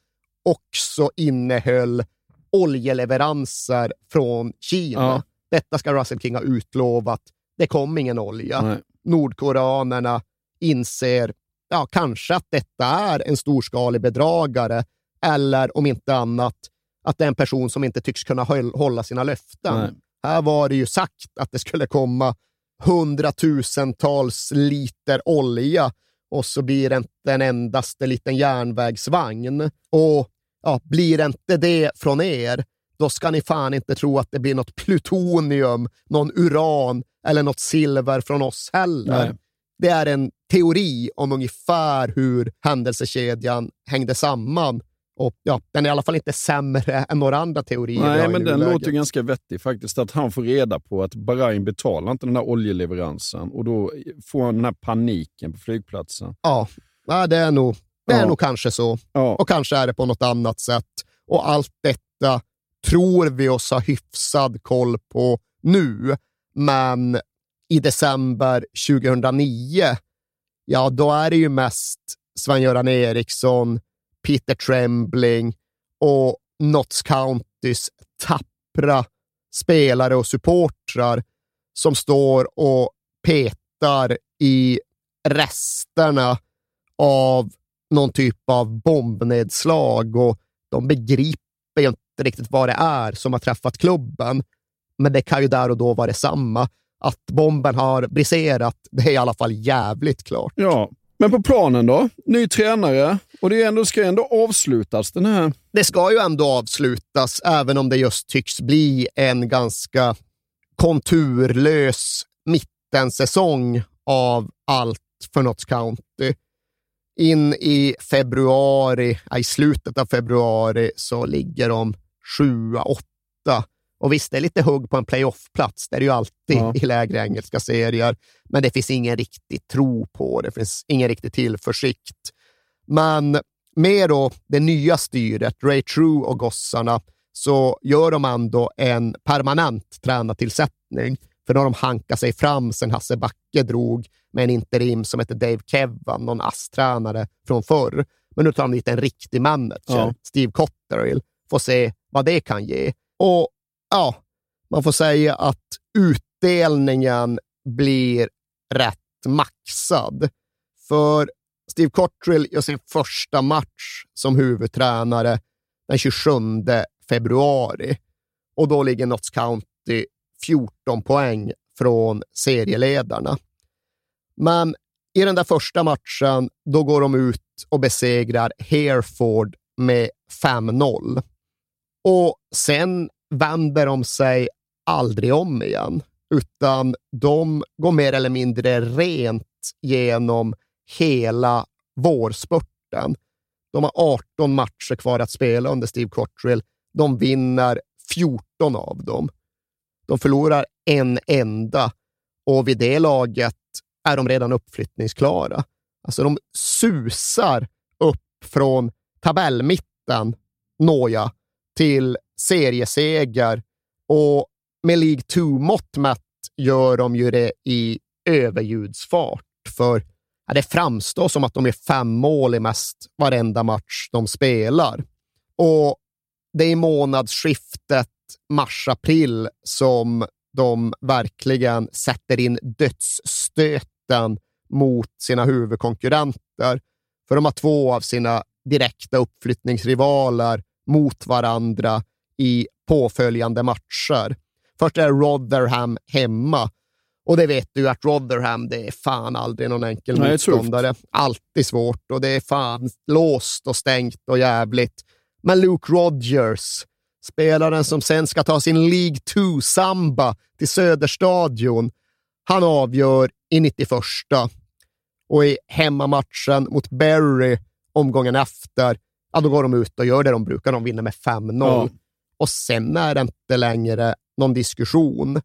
också innehöll oljeleveranser från Kina. Ja. Detta ska Russell King ha utlovat. Det kom ingen olja. Nej. Nordkoreanerna inser ja, kanske att detta är en storskalig bedragare eller om inte annat att det är en person som inte tycks kunna hålla sina löften. Nej. Här var det ju sagt att det skulle komma hundratusentals liter olja och så blir det inte en endaste liten järnvägsvagn. Och ja, blir inte det från er, då ska ni fan inte tro att det blir något plutonium, någon uran eller något silver från oss heller. Nej. Det är en teori om ungefär hur händelsekedjan hängde samman Och ja, Den är i alla fall inte sämre än några andra teorier. Nej, men den låter ganska vettig faktiskt. Att han får reda på att Bahrain betalar inte den här oljeleveransen och då får han den här paniken på flygplatsen. Ja, ja det är nog, det är nog kanske så. Och kanske är det på något annat sätt. Och allt detta tror vi oss ha hyfsad koll på nu. Men i december 2009, ja då är det ju mest Sven-Göran Eriksson, Peter Trembling och Notts Countys tappra spelare och supportrar som står och petar i resterna av någon typ av bombnedslag och de begriper ju inte riktigt vad det är som har träffat klubben. Men det kan ju där och då vara detsamma. Att bomben har briserat, det är i alla fall jävligt klart. Ja, men på planen då? Ny tränare och det ändå, ska ändå avslutas den här... Det ska ju ändå avslutas, även om det just tycks bli en ganska konturlös mittensäsong av allt för Notts County. In i februari, i slutet av februari, så ligger de sjua, åtta. Och visst, det är lite hugg på en playoffplats. Det är det ju alltid Ja. i lägre engelska serier. Men det finns ingen riktig tro på det. Finns ingen riktig tillförsikt. Men med då det nya styret, Ray True och gossarna, så gör de ändå en permanent tränartillsättning. För då har de hankat sig fram sen Hasse Backe drog med en interim som heter Dave Kevan, någon ASS-tränare från förr. Men nu tar de dit en riktig manager, Ja. Steve Cotterill. Får se vad det kan ge. Och ja, man får säga att utdelningen blir rätt maxad. För Steve Cotterill gör sin första match som huvudtränare den 27 februari. Och då ligger Notts County 14 poäng från serieledarna. Men i den där första matchen, då går de ut och besegrar Hereford med 5-0. Och sen vänder de sig aldrig om igen, utan de går mer eller mindre rent genom hela vårspurten. De har 18 matcher kvar att spela under Steve Cottrell. De vinner 14 av dem. De förlorar en enda och vid det laget är de redan uppflyttningsklara. Alltså de susar upp från tabellmitten, nåja, till serieseger och med League 2-mått mätt gör de ju det i överljudsfart. För ja, det framstår som att de är fem mål i mest varenda match de spelar. Och det är i månadsskiftet mars-april som de verkligen sätter in dödsstöten mot sina huvudkonkurrenter. För de har två av sina direkta uppflyttningsrivaler mot varandra i påföljande matcher. Först är Rotherham hemma och det vet du att Rotherham, det är fan aldrig någon enkel Nej, motståndare. Alltid svårt och det är fan låst och stängt och jävligt. Men Luke Rodgers, spelaren som sen ska ta sin League 2-samba till Söderstadion, han avgör i 91 och i hemmamatchen mot Berry omgången efter, ja, då går de ut och gör det de brukar. De vinner med 5-0. Ja. Och sen är det inte längre någon diskussion.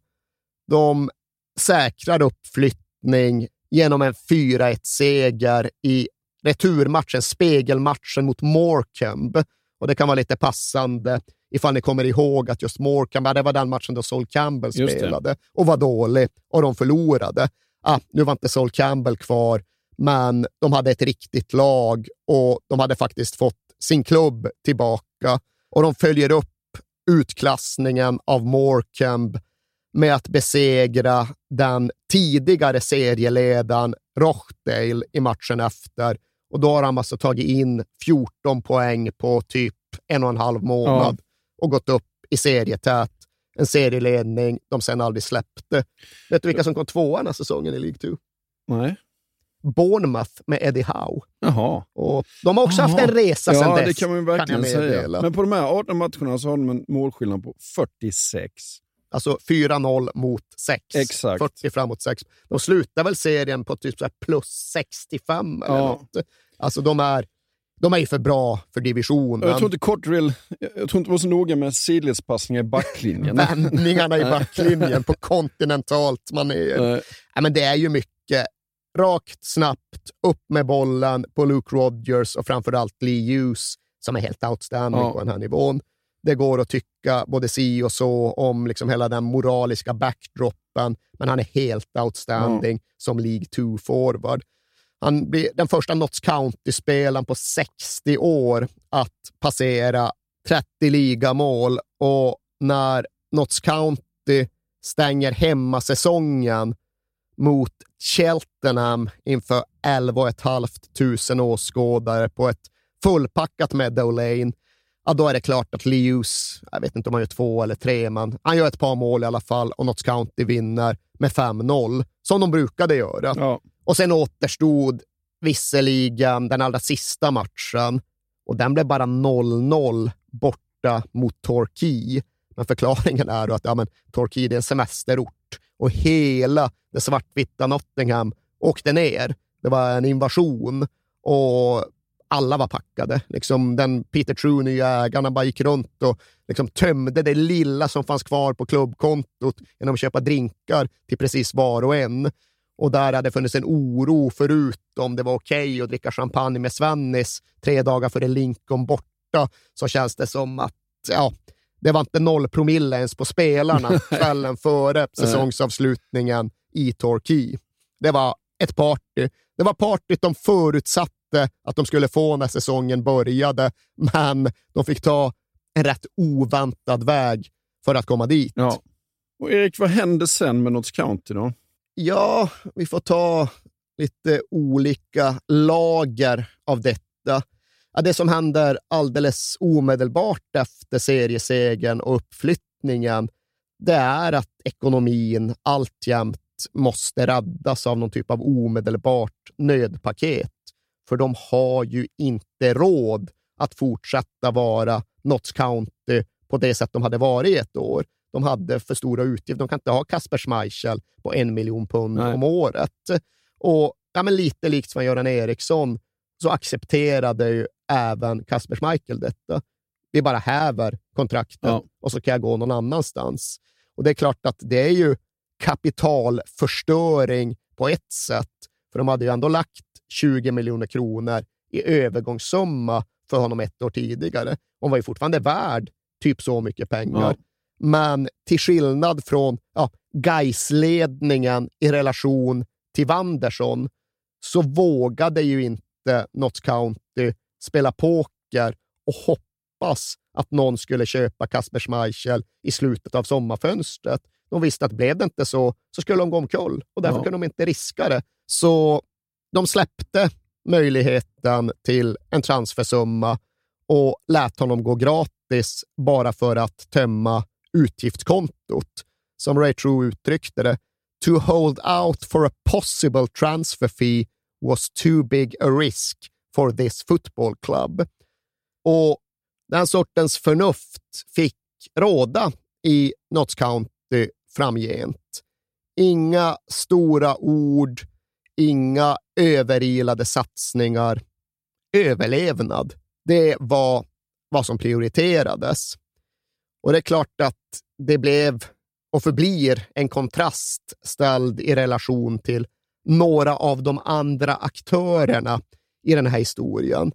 De säkrar uppflyttning genom en 4-1-seger i returmatchen, spegelmatchen mot Morecambe. Och det kan vara lite passande ifall ni kommer ihåg att just Morecambe, ja, det var den matchen då Sol Campbell spelade och var dålig och de förlorade. Ah, nu var inte Sol Campbell kvar, men de hade ett riktigt lag och de hade faktiskt fått sin klubb tillbaka. Och de följer upp utklassningen av Morecambe med att besegra den tidigare serieledaren Rochdale i matchen efter. Och då har han alltså tagit in 14 poäng på typ en och en halv månad och gått upp i serietät. En serieledning de sen aldrig släppte. Vet du vilka som kom tvåa den här säsongen i League 2? Nej. Bournemouth med Eddie Howe. Jaha. Och de har också haft en resa ja, sedan dess. det kan man verkligen jag säga. Men på de här 18 matcherna så har de en målskillnad på 46. Alltså 4-0 mot 6. Exakt. 40 framåt 6. De slutar väl serien på typ plus 65 eller Ja. något. Alltså de är de är ju för bra för divisionen. Jag tror inte Cotterill, jag tror inte var så noga med sidledspassningar i backlinjen. [laughs] Vändningarna i backlinjen på kontinentalt manér. Ja, men det är ju mycket rakt, snabbt, upp med bollen på Luke Rodgers och framförallt Lee Hughes som är helt outstanding Ja. på den här nivån. Det går att tycka både si och så om liksom hela den moraliska backdroppen, men han är helt outstanding som League 2-forward. Han blir den första Notts County-spelaren på 60 år att passera 30 ligamål och när Notts County stänger hemmasäsongen mot Cheltenham inför 11 500 åskådare på ett fullpackat Meadow Lane, ja, då är det klart att Lewis, jag vet inte om han gör två eller tre, men han gör ett par mål i alla fall och Notts County vinner med 5-0, som de brukade göra. Och sen återstod visserligen den allra sista matchen och den blev bara 0-0 borta mot Torquay. Men förklaringen är då att ja, men, Torquay är en semesterort och hela det svartvita Nottingham åkte ner. Det var en invasion och alla var packade. Liksom den Peter True, ägarna, bara gick runt och liksom tömde det lilla som fanns kvar på klubbkontot genom att köpa drinkar till precis var och en. Och där hade funnits en oro förut om det var okej att dricka champagne med Svennis tre dagar före Lincoln borta, så känns det som att ja, det var inte noll promille ens på spelarna [laughs] kvällen före säsongsavslutningen i Torquay. Det var ett party. Det var partyt de förutsatte att de skulle få när säsongen började, men de fick ta en rätt oväntad väg för att komma dit. Ja. Och Erik, vad hände sen med Notts County då? Ja, vi får ta lite olika lager av detta. Ja, det som händer alldeles omedelbart efter seriesegern och uppflyttningen, det är att ekonomin alltjämt måste räddas av någon typ av omedelbart nödpaket. För de har ju inte råd att fortsätta vara Notts County på det sätt de hade varit i ett år. De hade för stora utgifter. De kan inte ha Kasper Schmeichel på en miljon pund om året. Och ja, men lite likt Sven-Göran Eriksson så accepterade ju även Kasper Schmeichel detta. Vi bara häver kontraktet och så kan jag gå någon annanstans. Och det är klart att det är ju kapitalförstöring på ett sätt, för de hade ju ändå lagt 20 miljoner kronor i övergångssumma för honom ett år tidigare. Hon var ju fortfarande värd typ så mycket pengar. Ja. Men till skillnad från ja, Gais-ledningen i relation till Wanderson så vågade ju inte Notts County spela poker och hoppas att någon skulle köpa Kasper Schmeichel i slutet av sommarfönstret. De visste att blev det inte så, så skulle de gå omkull och därför Ja. kunde de inte riska det. Så de släppte möjligheten till en transfersumma och lät honom gå gratis bara för att tömma utgiftskontot. Som Ray True uttryckte det, to hold out for a possible transfer fee was too big a risk for this football club. Och den sortens förnuft fick råda i Notts County framgent. Inga stora ord, inga överilade satsningar. Överlevnad, det var vad som prioriterades. Och det är klart att det blev och förblir en kontrast ställd i relation till några av de andra aktörerna i den här historien.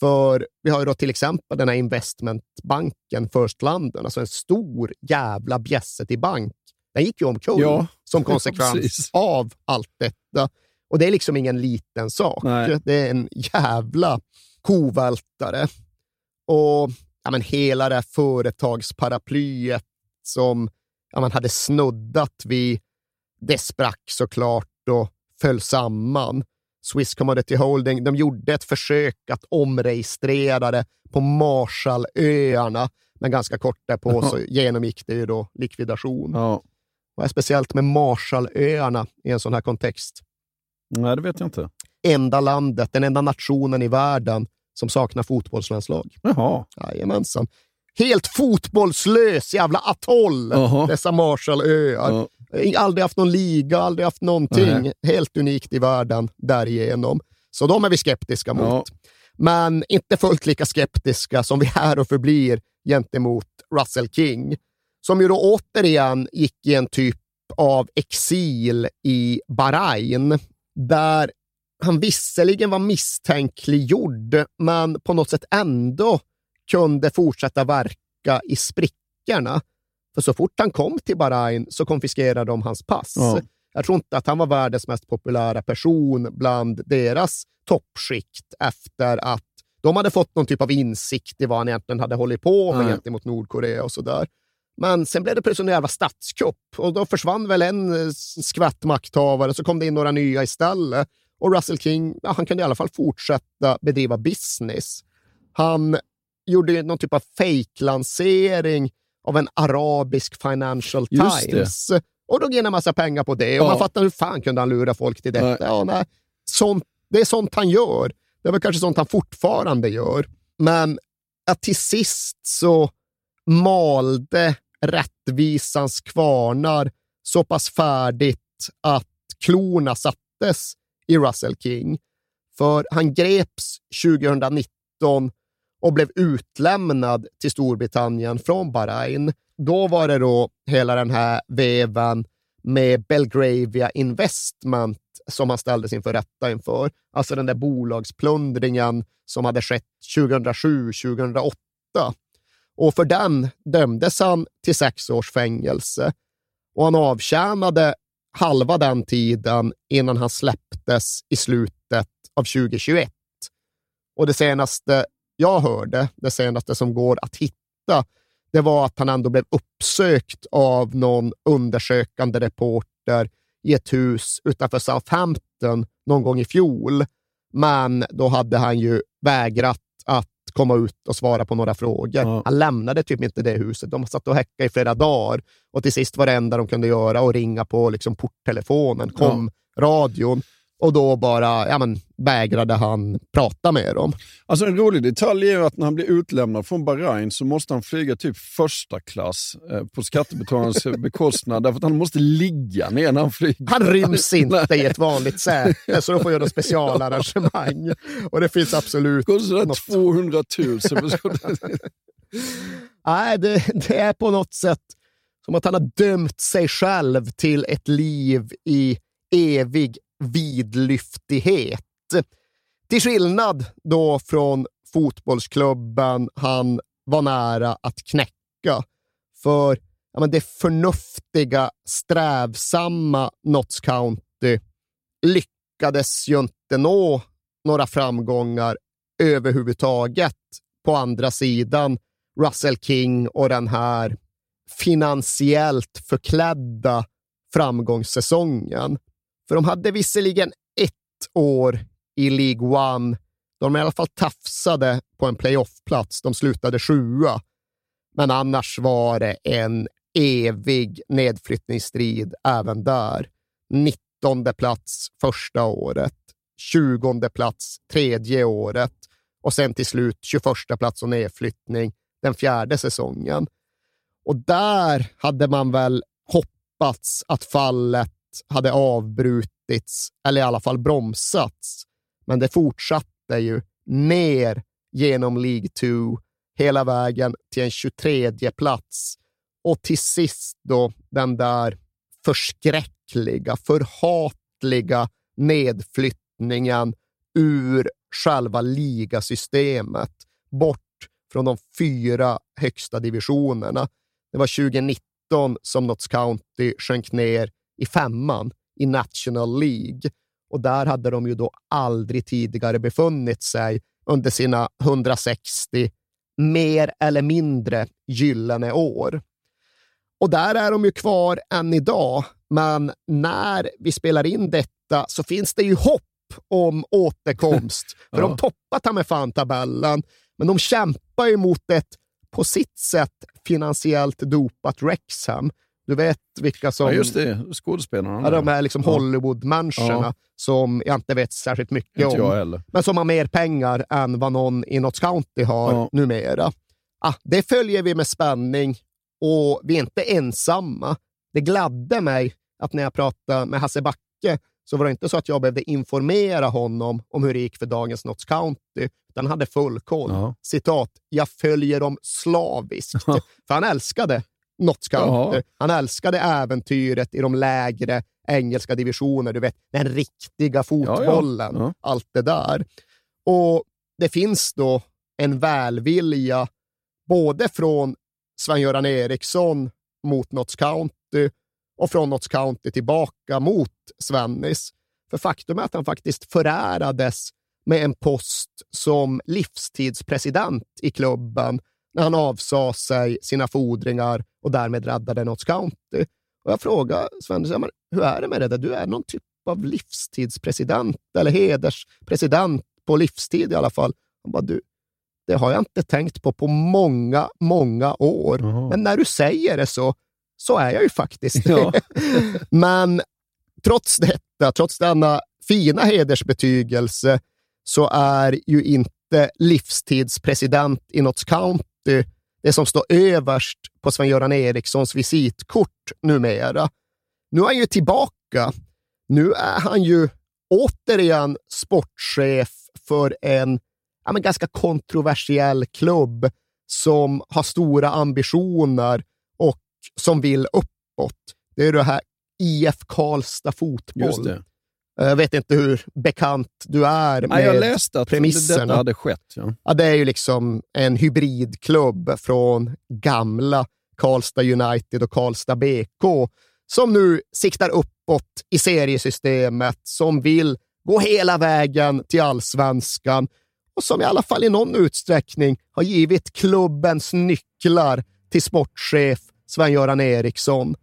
För vi har ju då till exempel den här investmentbanken First London, alltså en stor jävla bjässe till bank. Den gick ju omkull Ja, som [laughs] konsekvens precis. av allt detta. Och det är liksom ingen liten sak. Nej. Det är en jävla kovältare. Och ja, men hela det här företagsparaplyet som ja, man hade snuddat vid, det sprack såklart och föll samman. Swiss Commodity Holding de gjorde ett försök att omregistrera det på Marshallöarna, men ganska kort därpå så genomgick det ju då likvidation. Vad är speciellt med Marshallöarna i en sån här kontext? Nej, det vet jag inte. Enda landet, den enda nationen i världen som saknar fotbollslandslag. Jaha. Jajamensan. Helt fotbollslös jävla atoll, dessa Marshallöar. Aldrig haft någon liga, aldrig haft någonting. Nej. Helt unikt i världen därigenom. Så de är vi skeptiska mot. men inte fullt lika skeptiska som vi är och förblir gentemot Russell King, som ju då återigen gick i en typ av exil i Bahrain, där han visserligen var misstänkliggjord, men på något sätt ändå kunde fortsätta verka i sprickorna. För så fort han kom till Bahrain så konfiskerade de hans pass. Ja. Jag tror inte att han var världens mest populära person bland deras toppskikt efter att de hade fått någon typ av insikt i vad han egentligen hade hållit på med Nej. gentemot Nordkorea och sådär. Men sen blev det plötsligt en jävla statskupp och då försvann väl en skvätt makthavare, så kom det in några nya istället. Och Russell King, ja, han kunde i alla fall fortsätta bedriva business. Han gjorde någon typ av fake-lansering av en arabisk Financial Just det. Times. Och drog in en massa pengar på det. Och Ja. man fattar hur fan kunde han lura folk till detta? Nej. Ja, nej. Sånt, det är sånt han gör. Det är väl kanske sånt han fortfarande gör. Men att till sist så malde rättvisans kvarnar så pass färdigt att klorna sattes i Russell King. För han greps 2019 och blev utlämnad till Storbritannien från Bahrain. Då var det då hela den här vevan med Belgravia Investment som han ställdes inför rätta inför. Alltså den där bolagsplundringen som hade skett 2007-2008. Och för den dömdes han till sex års fängelse och han avtjänade halva den tiden innan han släpptes i slutet av 2021. Och det senaste jag hörde, det senaste som går att hitta, det var att han ändå blev uppsökt av någon undersökande reporter i ett hus utanför Southampton någon gång i fjol. Men då hade han ju vägrat att komma ut och svara på några frågor. Han lämnade typ inte det huset. De satt och häckade i flera dagar. Och till sist var det enda de kunde göra att ringa på liksom porttelefonen, kom radion och då bara ja, men, vägrade han prata med dem. Alltså en rolig detalj är att när han blir utlämnad från Bahrain så måste han flyga typ första klass eh, på skattebetalarnas [laughs] bekostnad därför att han måste ligga ner när han flyger. Han ryms inte i ett vanligt säte, så de får göra specialarrangemang. [laughs] Och det finns absolut... Kostar 200 000. [laughs] Nej, det, det är på något sätt som att han har dömt sig själv till ett liv i evig vidlyftighet. Till skillnad då från fotbollsklubben han var nära att knäcka. För ja, men det förnuftiga, strävsamma Notts County lyckades ju inte nå några framgångar överhuvudtaget på andra sidan Russell King och den här finansiellt förklädda framgångssäsongen. För de hade visserligen ett år i League One då de i alla fall tafsade på en playoffplats. De slutade sjua. Men annars var det en evig nedflyttningsstrid även där. 19 plats första året, 20 plats tredje året och sen till slut 21 plats och nedflyttning den fjärde säsongen. Och där hade man väl hoppats att fallet hade avbrutits eller i alla fall bromsats. Men det fortsatte ju ner genom League 2 hela vägen till en 23 plats och till sist då den där förskräckliga, förhatliga nedflyttningen ur själva ligasystemet bort från de fyra högsta divisionerna. Det var 2019 som Notts County sjönk ner i femman i National League och där hade de ju då aldrig tidigare befunnit sig under sina 160 mer eller mindre gyllene år. Och där är de ju kvar än idag, men när vi spelar in detta så finns det ju hopp om återkomst. [laughs] För Ja. de toppar ta med fan tabellen, men de kämpar ju mot ett på sitt sätt finansiellt dopat Wrexham. Du vet vilka som... Ja, just det. Skådespelarna. Ja, de här liksom Ja. Hollywood-människorna Ja. som jag inte vet särskilt mycket Inte om. Men som har mer pengar än vad någon i Notts County har Ja. numera. Ah, det följer vi med spänning och vi är inte ensamma. Det gladde mig att när jag pratade med Hasse Backe så var det inte så att jag behövde informera honom om hur det gick för dagens Notts County, utan han hade full koll. Ja. Citat, jag följer dem slaviskt. för han älskade County. Ja. Han älskade äventyret i de lägre engelska divisioner, du vet, den riktiga fotbollen, Ja, ja. allt det där. Och det finns då en välvilja både från Sven-Göran Eriksson mot Notts County och från Notts County tillbaka mot Svennis. För faktum är att han faktiskt förärades med en post som livstidspresident i klubben när han avsade sig sina fordringar och därmed räddade Notts County. Och jag frågar Svennis, ja, men hur är det med det där? Du är någon typ av livstidspresident eller hederspresident på livstid i alla fall. Han bara, du, det har jag inte tänkt på på många, många år. Men när du säger det så, så är jag ju faktiskt Ja. [laughs] Men trots detta, trots denna fina hedersbetygelse, så är ju inte livstidspresident i Notts County det som står överst på Sven-Göran Erikssons visitkort numera. Nu är han ju tillbaka. Nu är han ju återigen sportchef för en ja, men ganska kontroversiell klubb som har stora ambitioner och som vill uppåt. Det är det här IF Karlstad Fotboll. Det. Jag vet inte hur bekant du är med Nej, jag läste att premisserna. detta hade skett. Ja. Ja, det är ju liksom en hybridklubb från gamla Karlstad United och Karlstad BK som nu siktar uppåt i seriesystemet, som vill gå hela vägen till allsvenskan och som i alla fall i någon utsträckning har givit klubbens nycklar till sportchef Sven-Göran Eriksson.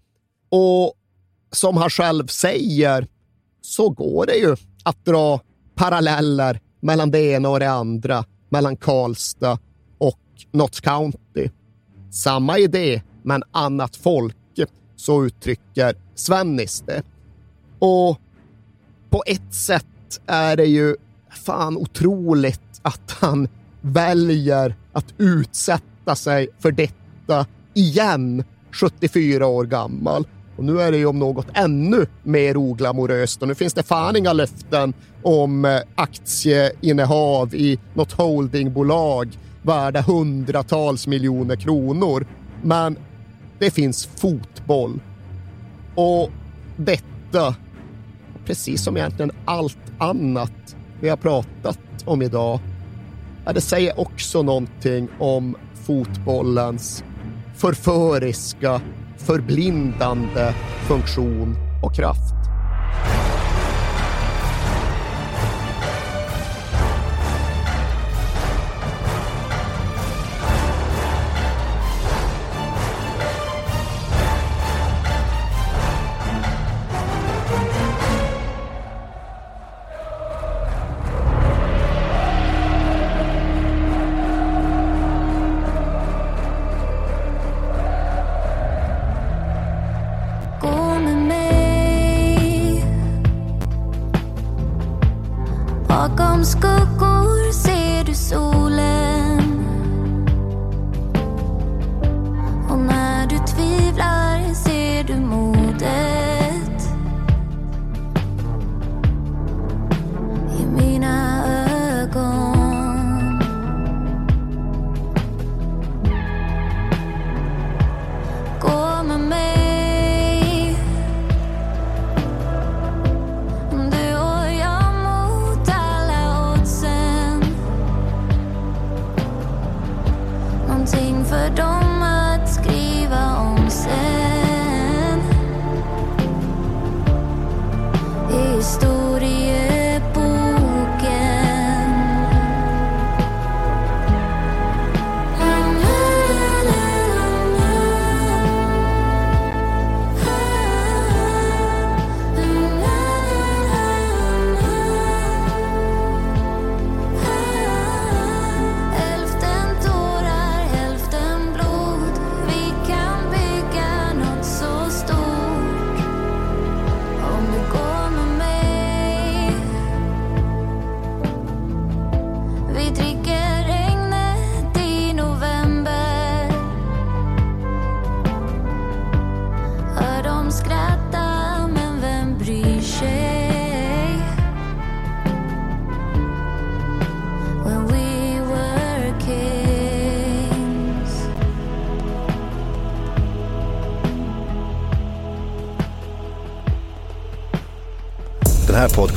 Och som han själv säger så går det ju att dra paralleller mellan det ena och det andra, mellan Karlstad och Notts County. Samma idé, men annat folk, så uttrycker Svennis det. Och på ett sätt är det ju fan otroligt att han väljer att utsätta sig för detta igen, 74 år gammal. Och nu är det ju om något ännu mer oglamoröst och nu finns det fan inga löften om eh, aktieinnehav i något holdingbolag värda hundratals miljoner kronor. Men det finns fotboll. Och detta, precis som egentligen allt annat vi har pratat om idag, det säger också någonting om fotbollens förföriska, förblindande funktion och kraft.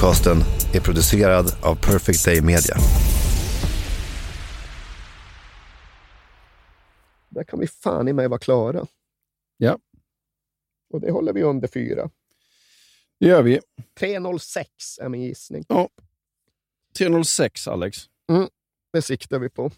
Podcasten är producerad av Perfect Day Media. Där kan vi fan i mig vara klara. Ja. Och det håller vi under fyra. Det gör vi. 3.06 är min gissning. Ja. 306, Alex. Mm, det siktar vi på.